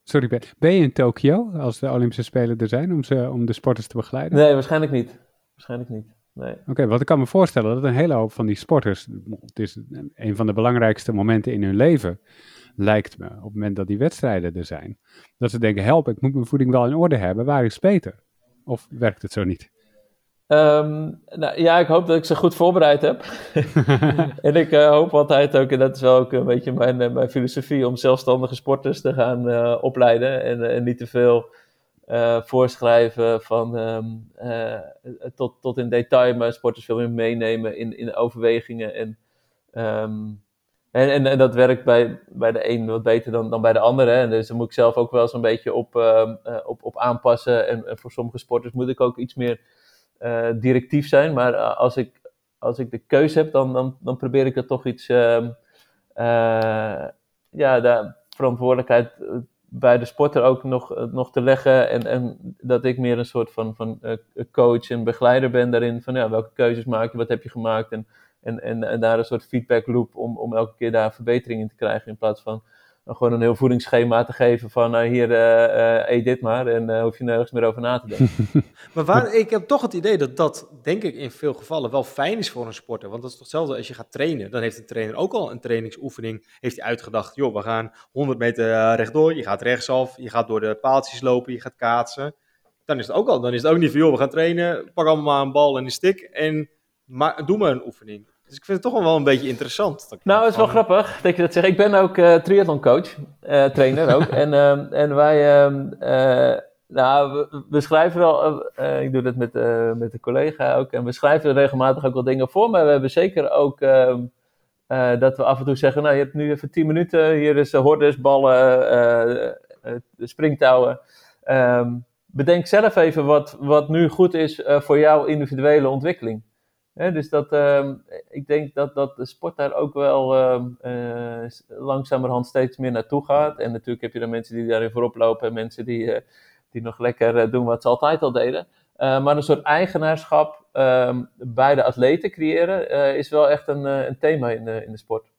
Sorry, ben, ben je in Tokio als de Olympische Spelen er zijn om, ze, om de sporters te begeleiden? Nee, waarschijnlijk niet. Waarschijnlijk niet. Nee. Oké, okay, wat ik kan me voorstellen dat een hele hoop van die sporters, het is een van de belangrijkste momenten in hun leven, lijkt me, op het moment dat die wedstrijden er zijn. Dat ze denken, help, ik moet mijn voeding wel in orde hebben, waar is beter? Of werkt het zo niet? Um, nou, ja, ik hoop dat ik ze goed voorbereid heb. (laughs) en ik uh, hoop altijd ook, en dat is wel ook een beetje mijn, uh, mijn filosofie, om zelfstandige sporters te gaan uh, opleiden. En, en, niet te veel voorschrijven van um, tot, tot in detail, maar sporters veel meer meenemen in, in overwegingen en um, en, en, dat werkt bij, bij de een wat beter dan, dan bij de andere. Dus daar moet ik zelf ook wel een beetje op, uh, op, op aanpassen. En, voor sommige sporters moet ik ook iets meer uh, directief zijn. Maar uh, als, ik, als ik de keuze heb, dan, dan, dan probeer ik er toch iets. Ehm, ja, de verantwoordelijkheid bij de sporter ook nog, nog te leggen. En, en dat ik meer een soort van, van coach en begeleider ben daarin. Van ja, welke keuzes maak je, wat heb je gemaakt. En, en, en, en daar een soort feedback loop om, om elke keer daar verbetering in te krijgen. In plaats van gewoon een heel voedingsschema te geven van uh, hier, uh, eet dit maar en uh, hoef je nergens meer over na te denken. (laughs) maar waar, ik heb toch het idee dat dat, denk ik, in veel gevallen wel fijn is voor een sporter. Want dat is toch hetzelfde als je gaat trainen. Dan heeft een trainer ook al een trainingsoefening, heeft hij uitgedacht, joh, we gaan 100 meter rechtdoor, je gaat rechtsaf, je gaat door de paaltjes lopen, je gaat kaatsen. Dan is het ook al, dan is het ook niet van, joh, we gaan trainen, pak allemaal een bal en een stick en maar, doe maar een oefening. Dus ik vind het toch wel een beetje interessant. Nou, het is wel grappig dat je dat zegt. Ik ben ook uh, triathloncoach, uh, trainer ook. (laughs) en, uh, en wij, uh, nou, we, we, schrijven wel, ik doe dat met, met een collega ook. En we schrijven regelmatig ook wel dingen voor. Maar we hebben zeker ook ehm, dat we af en toe zeggen, nou, je hebt nu even 10 minuten. Hier is hordes, ballen, springtouwen. Um, bedenk zelf even wat, wat nu goed is voor jouw individuele ontwikkeling dus dat, uh, ik denk dat, dat de sport daar ook wel uh, langzamerhand steeds meer naartoe gaat. En natuurlijk heb je dan mensen die daarin voorop lopen en mensen die, uh, die nog lekker eh, doen wat ze altijd al deden. maar een soort eigenaarschap ehm, bij de atleten creëren is wel echt een, een thema in in de sport.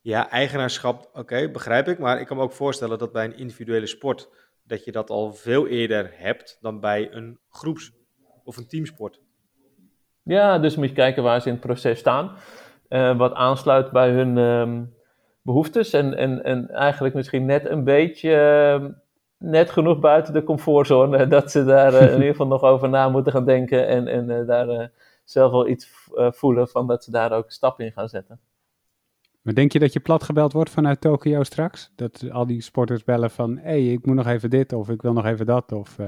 Ja, eigenaarschap, oké, begrijp ik. Maar ik kan me ook voorstellen dat bij een individuele sport dat je dat al veel eerder hebt dan bij een groeps- of een teamsport. Ja, dus moet je kijken waar ze in het proces staan. Uh, wat aansluit bij hun um, behoeftes. En, en, en eigenlijk misschien net een beetje, uh, net genoeg buiten de comfortzone. (laughs) Dat ze daar uh, in (laughs) ieder geval nog over na moeten gaan denken. En, en daar zelf wel iets voelen van dat ze daar ook stappen in gaan zetten. Maar denk je dat je platgebeld wordt vanuit Tokio straks? Dat al die sporters bellen van, hé, hey, ik moet nog even dit of ik wil nog even dat. Of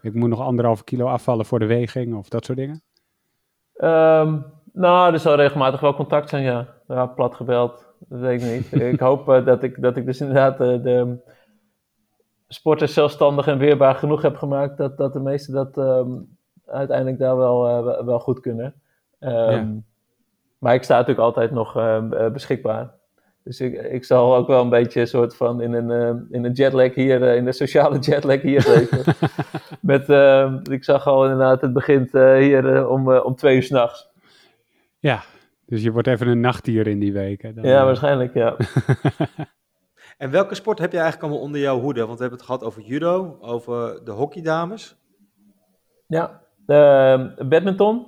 ik moet nog anderhalve kilo afvallen voor de weging of dat soort dingen? Um, nou, er zal regelmatig wel contact zijn, ja. Ja, plat gebeld, dat weet ik niet. (laughs) ik hoop uh, dat, ik, dat ik dus inderdaad uh, de sporters zelfstandig en weerbaar genoeg heb gemaakt dat, dat de meesten dat um, uiteindelijk daar wel, uh, wel goed kunnen. Um, ja. Maar ik sta natuurlijk altijd nog beschikbaar. Dus ik, ik zal ook wel een beetje een soort van in een, in een jetlag hier, in de sociale (laughs) jetlag hier zitten. (laughs) Met, ik zag al inderdaad, het begint hier om, om twee uur s'nachts. Ja, dus je wordt even een nachtdier in die weken. Dan, ja, waarschijnlijk, ja. (laughs) en welke sport heb je eigenlijk allemaal onder jouw hoede? Want we hebben het gehad over judo, over de hockeydames. Ja, uh, badminton.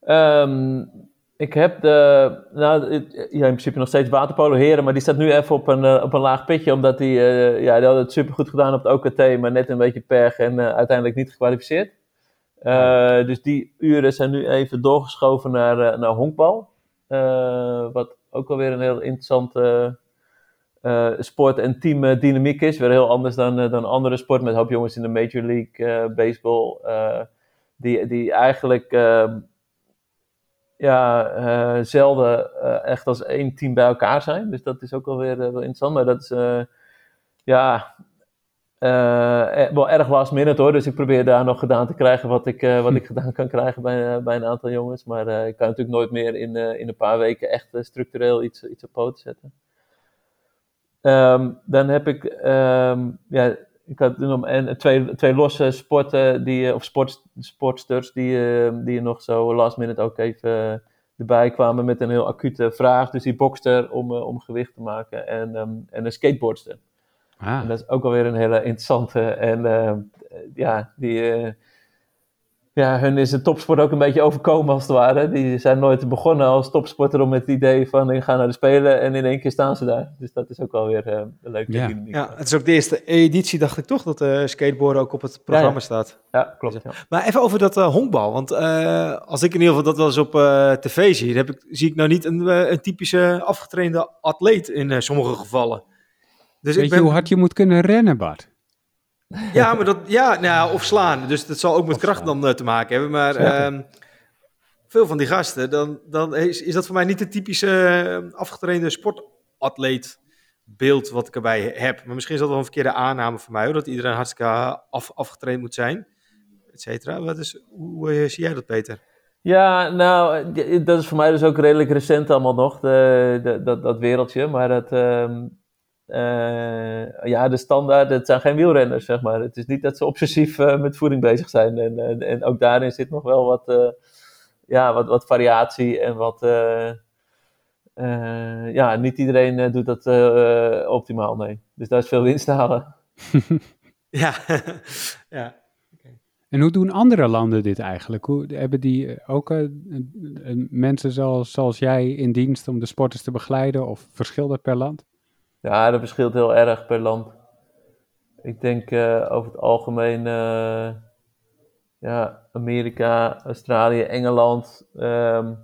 Um, ik heb de, nou, ja, in principe nog steeds waterpolo heren, maar die staat nu even op een, uh, op een laag pitje, omdat die, uh, ja, die hadden het supergoed gedaan op het OKT, maar net een beetje perg en uh, uiteindelijk niet gekwalificeerd. Dus die uren zijn nu even doorgeschoven naar, naar honkbal. Wat ook alweer een heel interessante sport- en teamdynamiek is. Weer heel anders dan, dan andere sport met hoop jongens in de Major League Baseball. die, die eigenlijk ehm, ja, zelden echt als één team bij elkaar zijn. Dus dat is ook alweer wel interessant. Maar dat is ja, uh, wel erg last minute hoor, dus ik probeer daar nog gedaan te krijgen wat ik, uh, wat ik (laughs) gedaan kan krijgen bij, bij een aantal jongens. Maar ik kan natuurlijk nooit meer in, in een paar weken echt structureel iets, iets op poten zetten. Um, dan heb ik, um, ja, ik had en, twee, twee losse sporten, die, of sport, sportsters, die, die nog zo last minute ook even erbij kwamen met een heel acute vraag. Dus die bokster om, om gewicht te maken en, um, en een skateboardster. Ah. En dat is ook alweer een hele interessante. En ja, die, ja, hun is de topsport ook een beetje overkomen als het ware. Die zijn nooit begonnen als topsporter om het idee van ik ga naar de Spelen en in één keer staan ze daar. Dus dat is ook wel weer uh, een leuke ja. dynamiek. Ja, het is ook de eerste editie, dacht ik toch, dat uh, skateboarden ook op het programma ja, ja. staat. Ja, klopt. Ja. Maar even over dat uh, honkbal. Want als ik in ieder geval dat wel eens op tv zie, heb ik, zie ik nou niet een, een typische afgetrainde atleet in sommige gevallen. Dus Weet ik ben... je hoe hard je moet kunnen rennen, Bart? Ja, maar dat, ja, nou, of slaan. Dus dat zal ook met of kracht slaan. dan uh, te maken hebben. Maar uh, veel van die gasten, dan, dan is, is dat voor mij niet de typische uh, afgetrainde sportatleet beeld wat ik erbij heb. Maar misschien is dat wel een verkeerde aanname voor mij, hoor, dat iedereen hartstikke af, afgetraind moet zijn, et cetera. Wat is, hoe uh, zie jij dat, Peter? Ja, nou, dat is voor mij dus ook redelijk recent allemaal nog, de, de, dat, dat wereldje. Maar dat, um, uh, ja, de standaard, het zijn geen wielrenners, zeg maar. Het is niet dat ze obsessief uh, met voeding bezig zijn. En, en, en, ook daarin zit nog wel wat, uh, ja, wat, wat variatie en wat... ja, niet iedereen doet dat optimaal, nee. Dus daar is veel winst te halen. (laughs) ja, (laughs) ja. En hoe doen andere landen dit eigenlijk? Hoe, hebben die ook mensen zoals, zoals jij in dienst om de sporters te begeleiden of verschilt dat per land? Ja, dat verschilt heel erg per land. Ik denk uh, over het algemeen uh, ja, Amerika, Australië, Engeland. Um,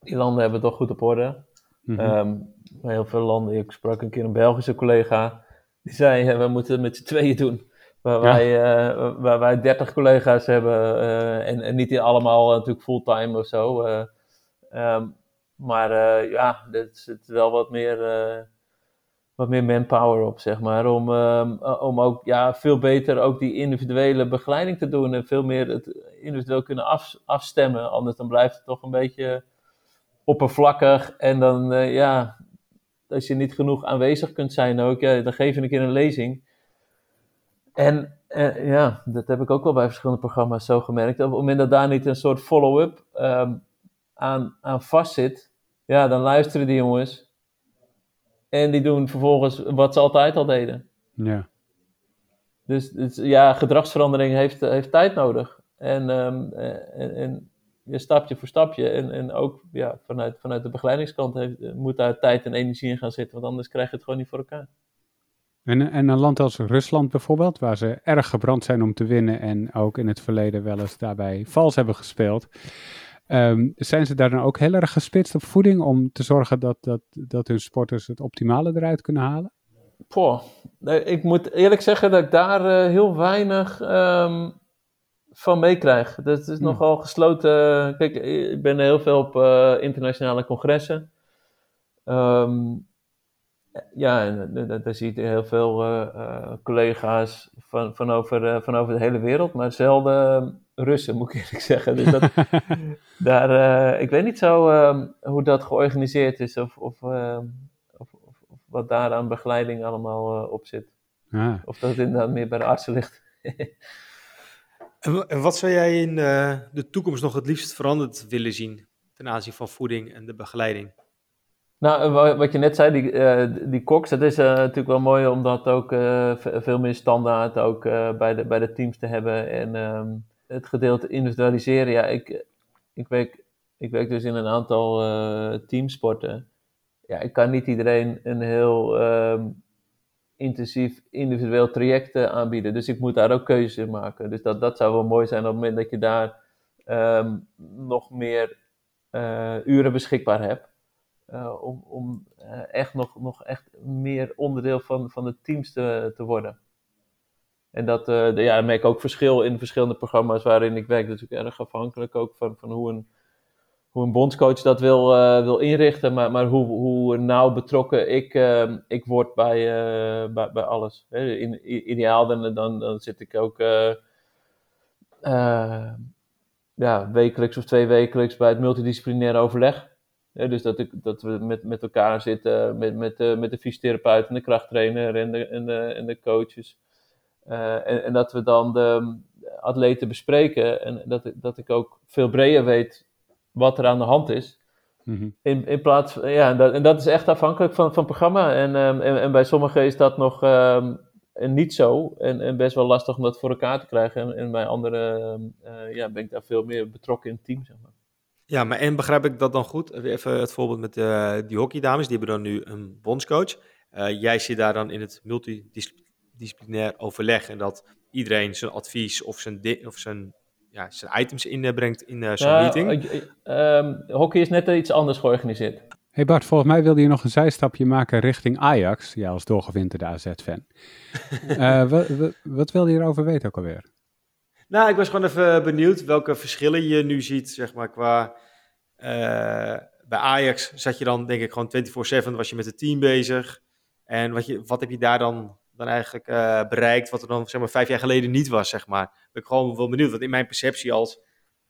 die landen hebben het toch goed op orde. Mm -hmm. um, heel veel landen. Ik sprak een keer een Belgische collega. Die zei: We moeten het met z'n tweeën doen. Waar, ja. wij, uh, waar wij 30 collega's hebben. en, en niet allemaal natuurlijk fulltime of zo. Um, maar uh, ja, er zit wel wat meer, uh, wat meer manpower op, zeg maar. Om, um, om ook ja, veel beter ook die individuele begeleiding te doen. En veel meer het individueel kunnen af, afstemmen. Anders dan blijft het toch een beetje oppervlakkig. En dan, ja, als je niet genoeg aanwezig kunt zijn ook, dan geef je een keer een lezing. En ja, dat heb ik ook wel bij verschillende programma's zo gemerkt. Op het moment dat daar niet een soort follow-up um, aan, aan vastzit, ja, dan luisteren die jongens. En die doen vervolgens wat ze altijd al deden. Ja. Dus, dus ja, gedragsverandering heeft, heeft tijd nodig. En, ehm, eh, en, en je stapje voor stapje. En, en ook ja, vanuit, vanuit de begeleidingskant heeft, moet daar tijd en energie in gaan zitten. Want anders krijg je het gewoon niet voor elkaar. En, en een land als Rusland bijvoorbeeld, waar ze erg gebrand zijn om te winnen en ook in het verleden wel eens daarbij vals hebben gespeeld. Ehm, zijn ze daar dan ook heel erg gespitst op voeding om te zorgen dat, dat, dat hun sporters het optimale eruit kunnen halen? Poh, ik moet eerlijk zeggen dat ik daar uh, heel weinig um, van meekrijg. Dat is Hmm. nogal gesloten. Kijk, ik ben heel veel op uh, internationale congressen. Um, ja, daar zie je heel veel uh, collega's van, van, over, van over de hele wereld, maar zelden Russen, moet ik eerlijk (laughs) zeggen. Dus dat, (laughs) daar, uh, ik weet niet zo uh, hoe dat georganiseerd is of, of, uh, of, of, of, wat daar aan begeleiding allemaal uh, op zit. Ah. Of dat het inderdaad meer bij de artsen ligt. (laughs) en wat zou jij in uh, de toekomst nog het liefst veranderd willen zien ten aanzien van voeding en de begeleiding? Nou, wat je net zei, die, uh, die koks, dat is uh, natuurlijk wel mooi om dat ook uh, veel meer standaard ook bij, de, bij de teams te hebben. En um, het gedeelte individualiseren, ja, ik, ik, werk, ik werk dus in een aantal teamsporten. Ja, ik kan niet iedereen een heel um, intensief individueel traject aanbieden. Dus ik moet daar ook keuzes in maken. Dus dat, dat zou wel mooi zijn op het moment dat je daar um, nog meer uren beschikbaar hebt. Om, om echt nog, nog echt meer onderdeel van, van de teams te, te worden. En dat, uh, ja, merk ik ook verschil in verschillende programma's waarin ik werk. Dat is natuurlijk erg afhankelijk ook van, van hoe, een, hoe een bondscoach dat wil, wil inrichten. Maar, maar hoe, hoe nauw betrokken ik, ik word bij, bij, bij alles. In, ideaal dan, dan, dan zit ik ook ja, wekelijks of twee wekelijks bij het multidisciplinair overleg. Dus dat, ik, dat we met, met elkaar zitten, met, met, de, met de fysiotherapeut en de krachttrainer en de, en de coaches. Uh, en, en, dat we dan de atleten bespreken en dat, dat ik ook veel breder weet wat er aan de hand is. Mm -hmm. in, in plaats ja, en dat, en dat is echt afhankelijk van, van het programma. En, um, en, en, bij sommigen is dat nog um, niet zo en, en best wel lastig om dat voor elkaar te krijgen. En, en bij anderen uh, ja, ben ik daar veel meer betrokken in het team, zeg maar. Ja, maar en begrijp ik dat dan goed? Even het voorbeeld met uh, die hockeydames, die hebben dan nu een bondscoach. Uh, jij zit daar dan in het multidisciplinair overleg en dat iedereen zijn advies of zijn, of zijn, ja, zijn items inbrengt in uh, zo'n ja, meeting. Um, hockey is net iets anders georganiseerd. hey Bart, volgens mij wilde je nog een zijstapje maken richting Ajax. Ja, als doorgewinterde AZ-fan. wat, (laughs) wat, wat wilde je erover weten ook alweer? Nou, ik was gewoon even benieuwd welke verschillen je nu ziet, zeg maar, qua... Uh, bij Ajax zat je dan, denk ik, gewoon 24-7, was je met het team bezig. En wat, je, wat heb je daar dan, dan eigenlijk uh, bereikt, wat er dan, zeg maar, vijf jaar geleden niet was, zeg maar. Ben ik gewoon wel benieuwd, want in mijn perceptie als,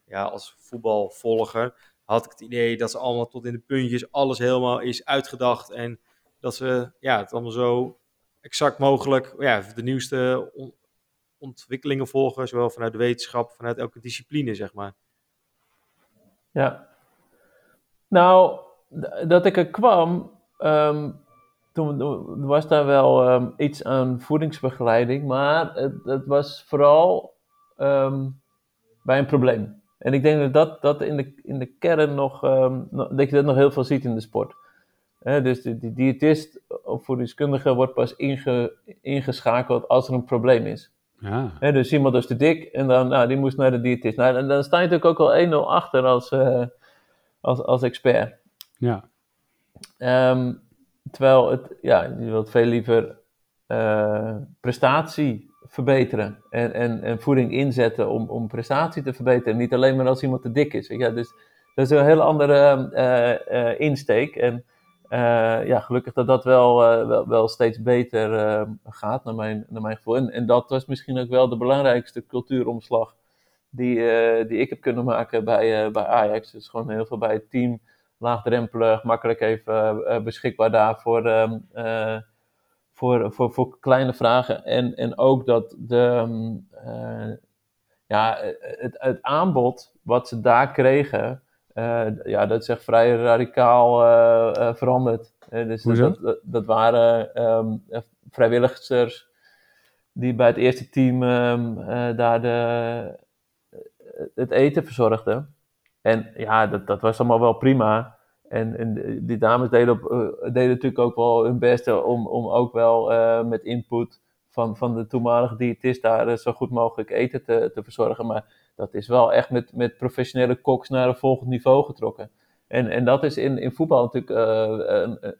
ja, als voetbalvolger had ik het idee dat ze allemaal tot in de puntjes, alles helemaal is uitgedacht. En dat ze, ja, het allemaal zo exact mogelijk, ja, de nieuwste ontwikkelingen volgen, zowel vanuit de wetenschap, vanuit elke discipline, zeg maar. Ja. Nou, dat ik er kwam, um, toen, was daar wel um, iets aan voedingsbegeleiding, maar het, het was vooral um, bij een probleem. En ik denk dat dat, dat in, de, in de kern nog, dat je dat nog heel veel ziet in de sport. He, dus die diëtist of voedingskundige wordt pas inge, ingeschakeld als er een probleem is. Ja. He, dus iemand is te dik en dan, nou, die moest naar de diëtist. Nou, en dan sta je natuurlijk ook al 1-0 achter als, uh, als, als expert. Ja. Um, terwijl het, ja, je wilt veel liever uh, prestatie verbeteren en, en, en voeding inzetten om, om prestatie te verbeteren. Niet alleen maar als iemand te dik is. Ja, dus dat is een hele andere uh, uh, insteek. En ja, gelukkig dat dat wel, wel, wel steeds beter gaat, naar mijn, naar mijn gevoel. En, en, dat was misschien ook wel de belangrijkste cultuuromslag die, die ik heb kunnen maken bij, bij Ajax. Dus gewoon heel veel bij het team laagdrempelig, makkelijk even uh, beschikbaar daar voor, uh, uh, voor, voor, voor kleine vragen. En, en ook dat de, um, ja, het, het aanbod wat ze daar kregen, ja, dat is echt vrij radicaal veranderd. dus dat, dat, dat waren um, vrijwilligers die bij het eerste team ehm, eh, daar de, het eten verzorgde. En ja, dat, dat was allemaal wel prima. En, en die dames deden, op, deden natuurlijk ook wel hun best om, om ook wel met input van, van de toenmalige diëtist daar zo goed mogelijk eten te, te verzorgen. Maar dat is wel echt met, met professionele koks naar een volgend niveau getrokken. En, en dat is in, in voetbal natuurlijk een,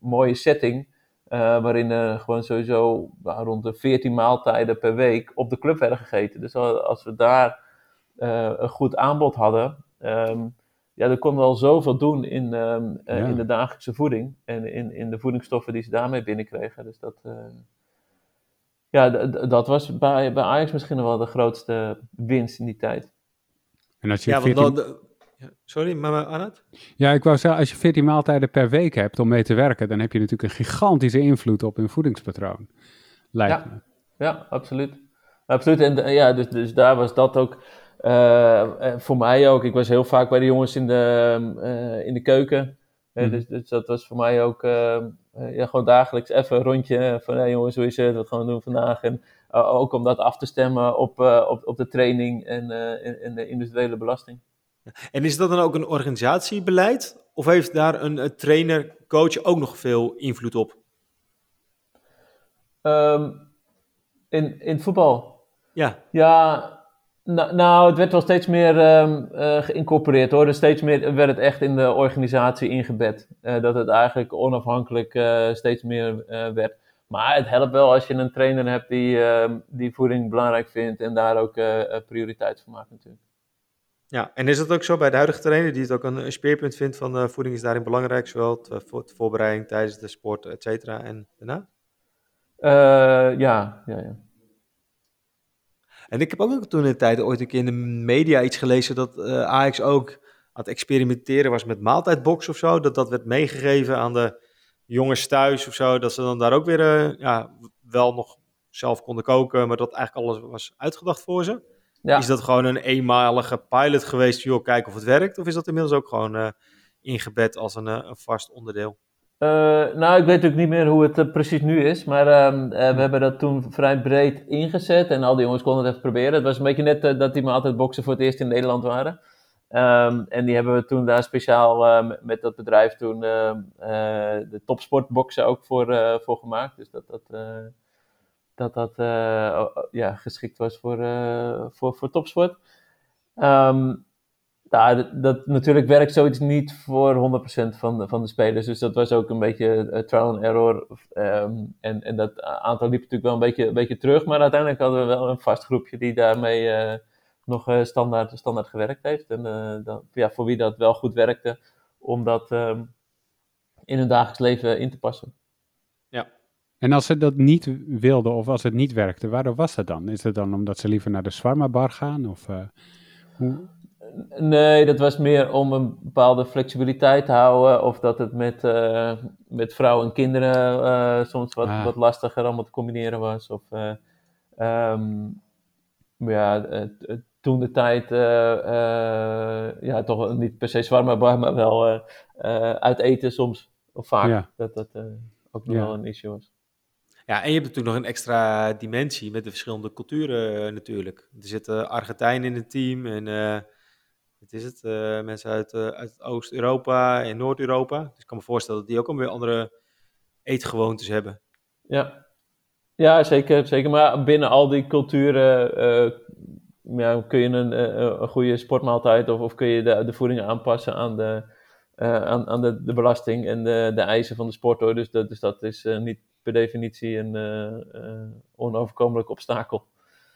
mooie setting. Waarin uh, gewoon sowieso rond de 14 maaltijden per week op de club werden gegeten. Dus als we daar een goed aanbod hadden, um, ja, dan konden we al zoveel doen in, um, ja. in de dagelijkse voeding. En in, in de voedingsstoffen die ze daarmee binnenkregen. Dus dat, ja, dat was bij, bij Ajax misschien nog wel de grootste winst in die tijd. En als je ja, 14... want dan, Sorry, maar Arnoud? Ja, ik wou zeggen, als je 14 maaltijden per week hebt om mee te werken, dan heb je natuurlijk een gigantische invloed op hun voedingspatroon. Lijkt ja. me. Ja, absoluut. Absoluut. En ja, dus, dus daar was dat ook uh, voor mij ook. Ik was heel vaak bij de jongens in de, uh, in de keuken. Mm. dus, dus, dat was voor mij ook ja, gewoon dagelijks even een rondje van hey jongens, hoe is het? Wat gaan we doen vandaag? En ook om dat af te stemmen op, op, op de training en, en de individuele belasting. En is dat dan ook een organisatiebeleid? Of heeft daar een, een trainer, coach ook nog veel invloed op? Um, in, in voetbal? Ja. Ja, nou, nou het werd wel steeds meer um, uh, geïncorporeerd hoor. Dus steeds meer werd het echt in de organisatie ingebed. Uh, dat het eigenlijk onafhankelijk uh, steeds meer werd. Maar het helpt wel als je een trainer hebt die, ehm, die voeding belangrijk vindt en daar ook prioriteit van maakt natuurlijk. Ja, en is dat ook zo bij de huidige trainer, die het ook een, speerpunt vindt van voeding is daarin belangrijk, zowel voor de voorbereiding tijdens de sport, et cetera, en daarna? Ja, ja, ja. En ik heb ook toen in de tijd ooit een keer in de media iets gelezen dat uh, Ajax ook aan het experimenteren was met maaltijdbox of zo, dat dat werd meegegeven aan de jongens thuis of zo, dat ze dan daar ook weer ja, wel nog zelf konden koken, maar dat eigenlijk alles was uitgedacht voor ze. Ja. Is dat gewoon een eenmalige pilot geweest, joh, kijken of het werkt? Of is dat inmiddels ook gewoon uh, ingebed als een, een vast onderdeel? Uh, nou, ik weet natuurlijk niet meer hoe het uh, precies nu is, maar uh, we hebben dat toen vrij breed ingezet en al die jongens konden het even proberen. Het was een beetje net dat die maaltijdboxen voor het eerst in Nederland waren. Um, en die hebben we toen daar speciaal met dat bedrijf toen de topsportboxen ook voor, voor gemaakt. Dus dat dat dat dat ja, geschikt was voor, voor, voor topsport. Um, nou, dat, natuurlijk werkt zoiets niet voor 100% van de, van de spelers. Dus dat was ook een beetje uh, trial and error. Um, en, en dat aantal liep natuurlijk wel een beetje, een beetje terug. Maar uiteindelijk hadden we wel een vast groepje die daarmee nog standaard, standaard gewerkt heeft. En ja, voor wie dat wel goed werkte om dat um, in hun dagelijks leven in te passen. En als ze dat niet wilden of als het niet werkte, waarom was dat dan? Is het dan omdat ze liever naar de Swarma bar gaan? Of, hoe? Nee, dat was meer om een bepaalde flexibiliteit te houden. Of dat het met, uh, met vrouwen en kinderen uh, soms wat, ah. wat lastiger allemaal te combineren was. Of um, ja, toen de tijd, ja, toch niet per se Swarma bar, maar wel uit eten soms. Of vaak. Ja. Dat dat ook nog ja. wel een issue was. Ja, en je hebt natuurlijk nog een extra dimensie met de verschillende culturen natuurlijk. Er zitten Argentijnen in het team en uh, wat is het? Uh, mensen uit, uit Oost-Europa en Noord-Europa. Dus ik kan me voorstellen dat die ook alweer andere eetgewoontes hebben. Ja, ja zeker, zeker. Maar binnen al die culturen ja, kun je een, een goede sportmaaltijd of, of kun je de, de voeding aanpassen aan de, aan, aan de, de belasting en de, de eisen van de sport. Dus, dat, dus dat is niet per definitie een uh, onoverkomelijk obstakel.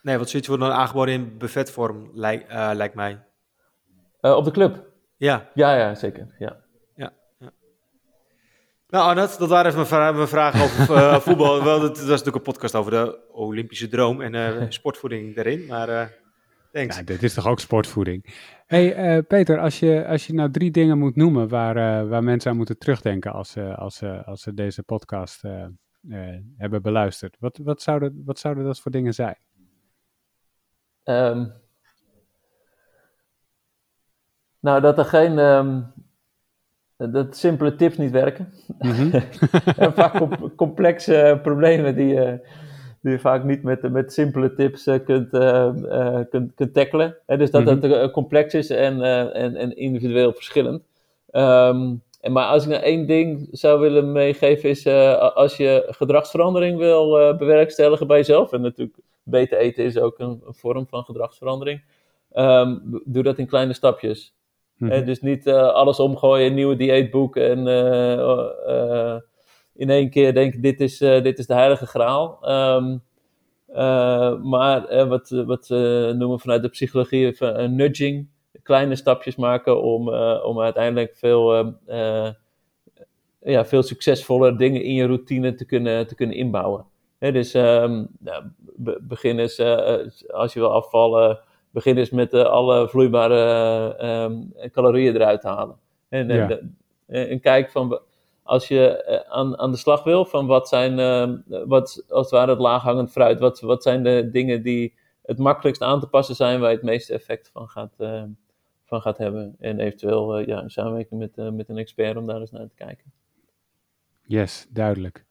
Nee, want zoiets wordt dan aangeboden in buffetvorm, lijkt mij. Op de club? Ja. Ja, ja, zeker. Ja. ja, ja. Nou, Arnold, dat waren even mijn, vra mijn vragen over (laughs) voetbal. Wel, dat, dat was natuurlijk een podcast over de Olympische droom en (laughs) sportvoeding daarin. Maar thanks. Ja, dit is toch ook sportvoeding? hey, uh, Peter, als je, als je nou drie dingen moet noemen waar, uh, waar mensen aan moeten terugdenken als, uh, als, als ze deze podcast hebben beluisterd, wat, wat, zouden, wat zouden dat voor dingen zijn? Um, nou, dat er geen. Um, dat simpele tips niet werken. (laughs) Mm -hmm. Vaak complexe problemen die, die je vaak niet met, met simpele tips kunt, kunt, kunt tackelen. Dus dat mm het complex is en, en, en individueel verschillend. Um, en maar als ik nou één ding zou willen meegeven, is als je gedragsverandering wil bewerkstelligen bij jezelf, en natuurlijk beter eten is ook een, een vorm van gedragsverandering, um, doe dat in kleine stapjes. Mm dus niet alles omgooien, een nieuwe dieetboek en in één keer denken: dit is, dit is de heilige graal. Um, maar wat, wat noemen vanuit de psychologie een nudging kleine stapjes maken om, om uiteindelijk veel, uh, ja, veel succesvoller dingen in je routine te kunnen, te kunnen inbouwen. dus um, als je wil afvallen, begin eens met alle vloeibare um, calorieën eruit halen. En, ja. en kijk van als je aan, aan de slag wil van wat zijn, uh, wat als het ware het laaghangend fruit, wat, wat zijn de dingen die het makkelijkst aan te passen zijn waar je het meeste effect van gaat, uh, van gaat hebben. En eventueel uh, ja, een samenwerking met, met een expert om daar eens naar te kijken. Yes, duidelijk.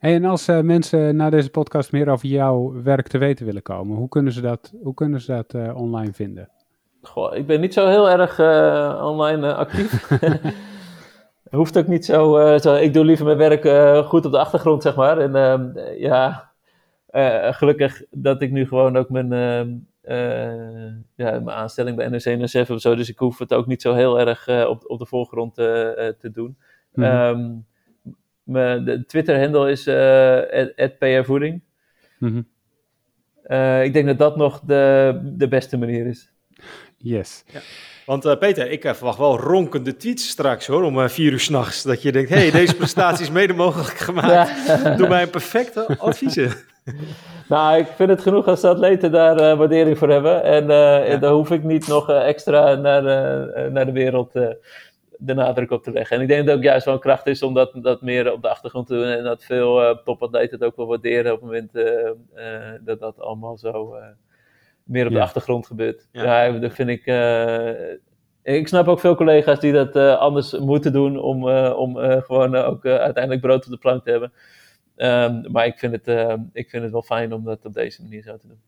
En als uh, mensen na deze podcast meer over jouw werk te weten willen komen, hoe kunnen ze dat, hoe kunnen ze dat online vinden? Goh, ik ben niet zo heel erg online actief. (laughs) (laughs) Hoeft ook niet zo, zo, Ik doe liever mijn werk goed op de achtergrond, zeg maar. En ehm, ja, gelukkig dat ik nu gewoon ook mijn ehm, ja, mijn aanstelling bij NRC NSF of zo. Dus ik hoef het ook niet zo heel erg op, op de voorgrond te doen. Mm -hmm. um, de Twitter-handle is @prvoeding. Mm -hmm. ik denk dat dat nog de, de beste manier is. Yes. Ja. Want Peter, ik verwacht wel ronkende tweets straks hoor, om vier uur s'nachts. Dat je denkt, hé, hey, (laughs) deze prestatie is mede mogelijk gemaakt. Ja. Doe mij een perfecte adviezen. (laughs) Nou, ik vind het genoeg als de atleten daar uh, waardering voor hebben. En uh, daar hoef ik niet nog uh, extra naar, naar de wereld de nadruk op te leggen. En ik denk dat het ook juist wel een kracht is om dat, dat meer op de achtergrond te doen. En dat veel topatleten het ook wel waarderen op het moment dat dat allemaal zo meer op ja. de achtergrond gebeurt. Ja, ja dat vind ik... ik snap ook veel collega's die dat anders moeten doen om, om gewoon ook uiteindelijk brood op de plank te hebben. Um, maar ik vind, het, uh, ik vind het wel fijn om dat op deze manier zo te doen.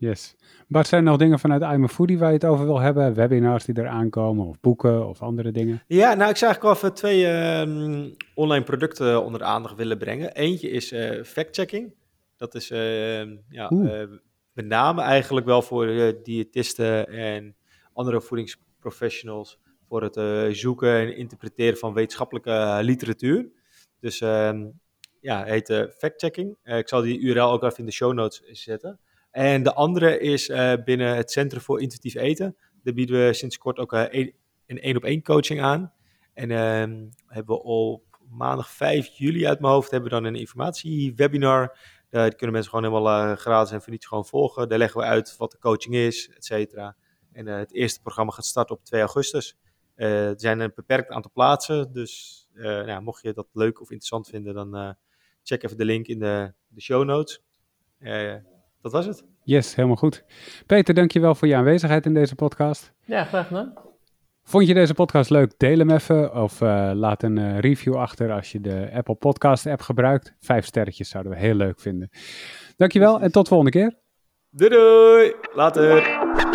Yes. Bart, zijn er nog dingen vanuit I'm a Foodie waar je het over wil hebben? Webinars die er aankomen of boeken of andere dingen? Ja, nou ik zou eigenlijk wel even twee uh, online producten onder de aandacht willen brengen. Eentje is uh, fact-checking. Dat is ehm, ja, eh, met name eigenlijk wel voor diëtisten en andere voedingsprofessionals voor het zoeken en interpreteren van wetenschappelijke literatuur. Dus ehm, ja, heet uh, factchecking. Ik zal die URL ook even in de show notes zetten. En de andere is uh, binnen het Centrum voor Intuïtief Eten. Daar bieden we sinds kort ook een één-op-één coaching aan. En ehm, hebben we op maandag 5 juli uit mijn hoofd hebben we dan een informatiewebinar. Daar kunnen mensen gewoon helemaal gratis en voor niets gewoon volgen. Daar leggen we uit wat de coaching is, et cetera. En het eerste programma gaat starten op 2 augustus. er zijn een beperkt aantal plaatsen, dus nou, mocht je dat leuk of interessant vinden, dan check even de link in de, de show notes. Uh, dat was het. Yes, helemaal goed. Peter, dankjewel voor je aanwezigheid in deze podcast. Ja, graag gedaan. Vond je deze podcast leuk? Deel hem even of uh, laat een uh, review achter als je de Apple Podcast app gebruikt. Vijf sterretjes zouden we heel leuk vinden. Dankjewel en tot volgende keer. Doei doei. Later.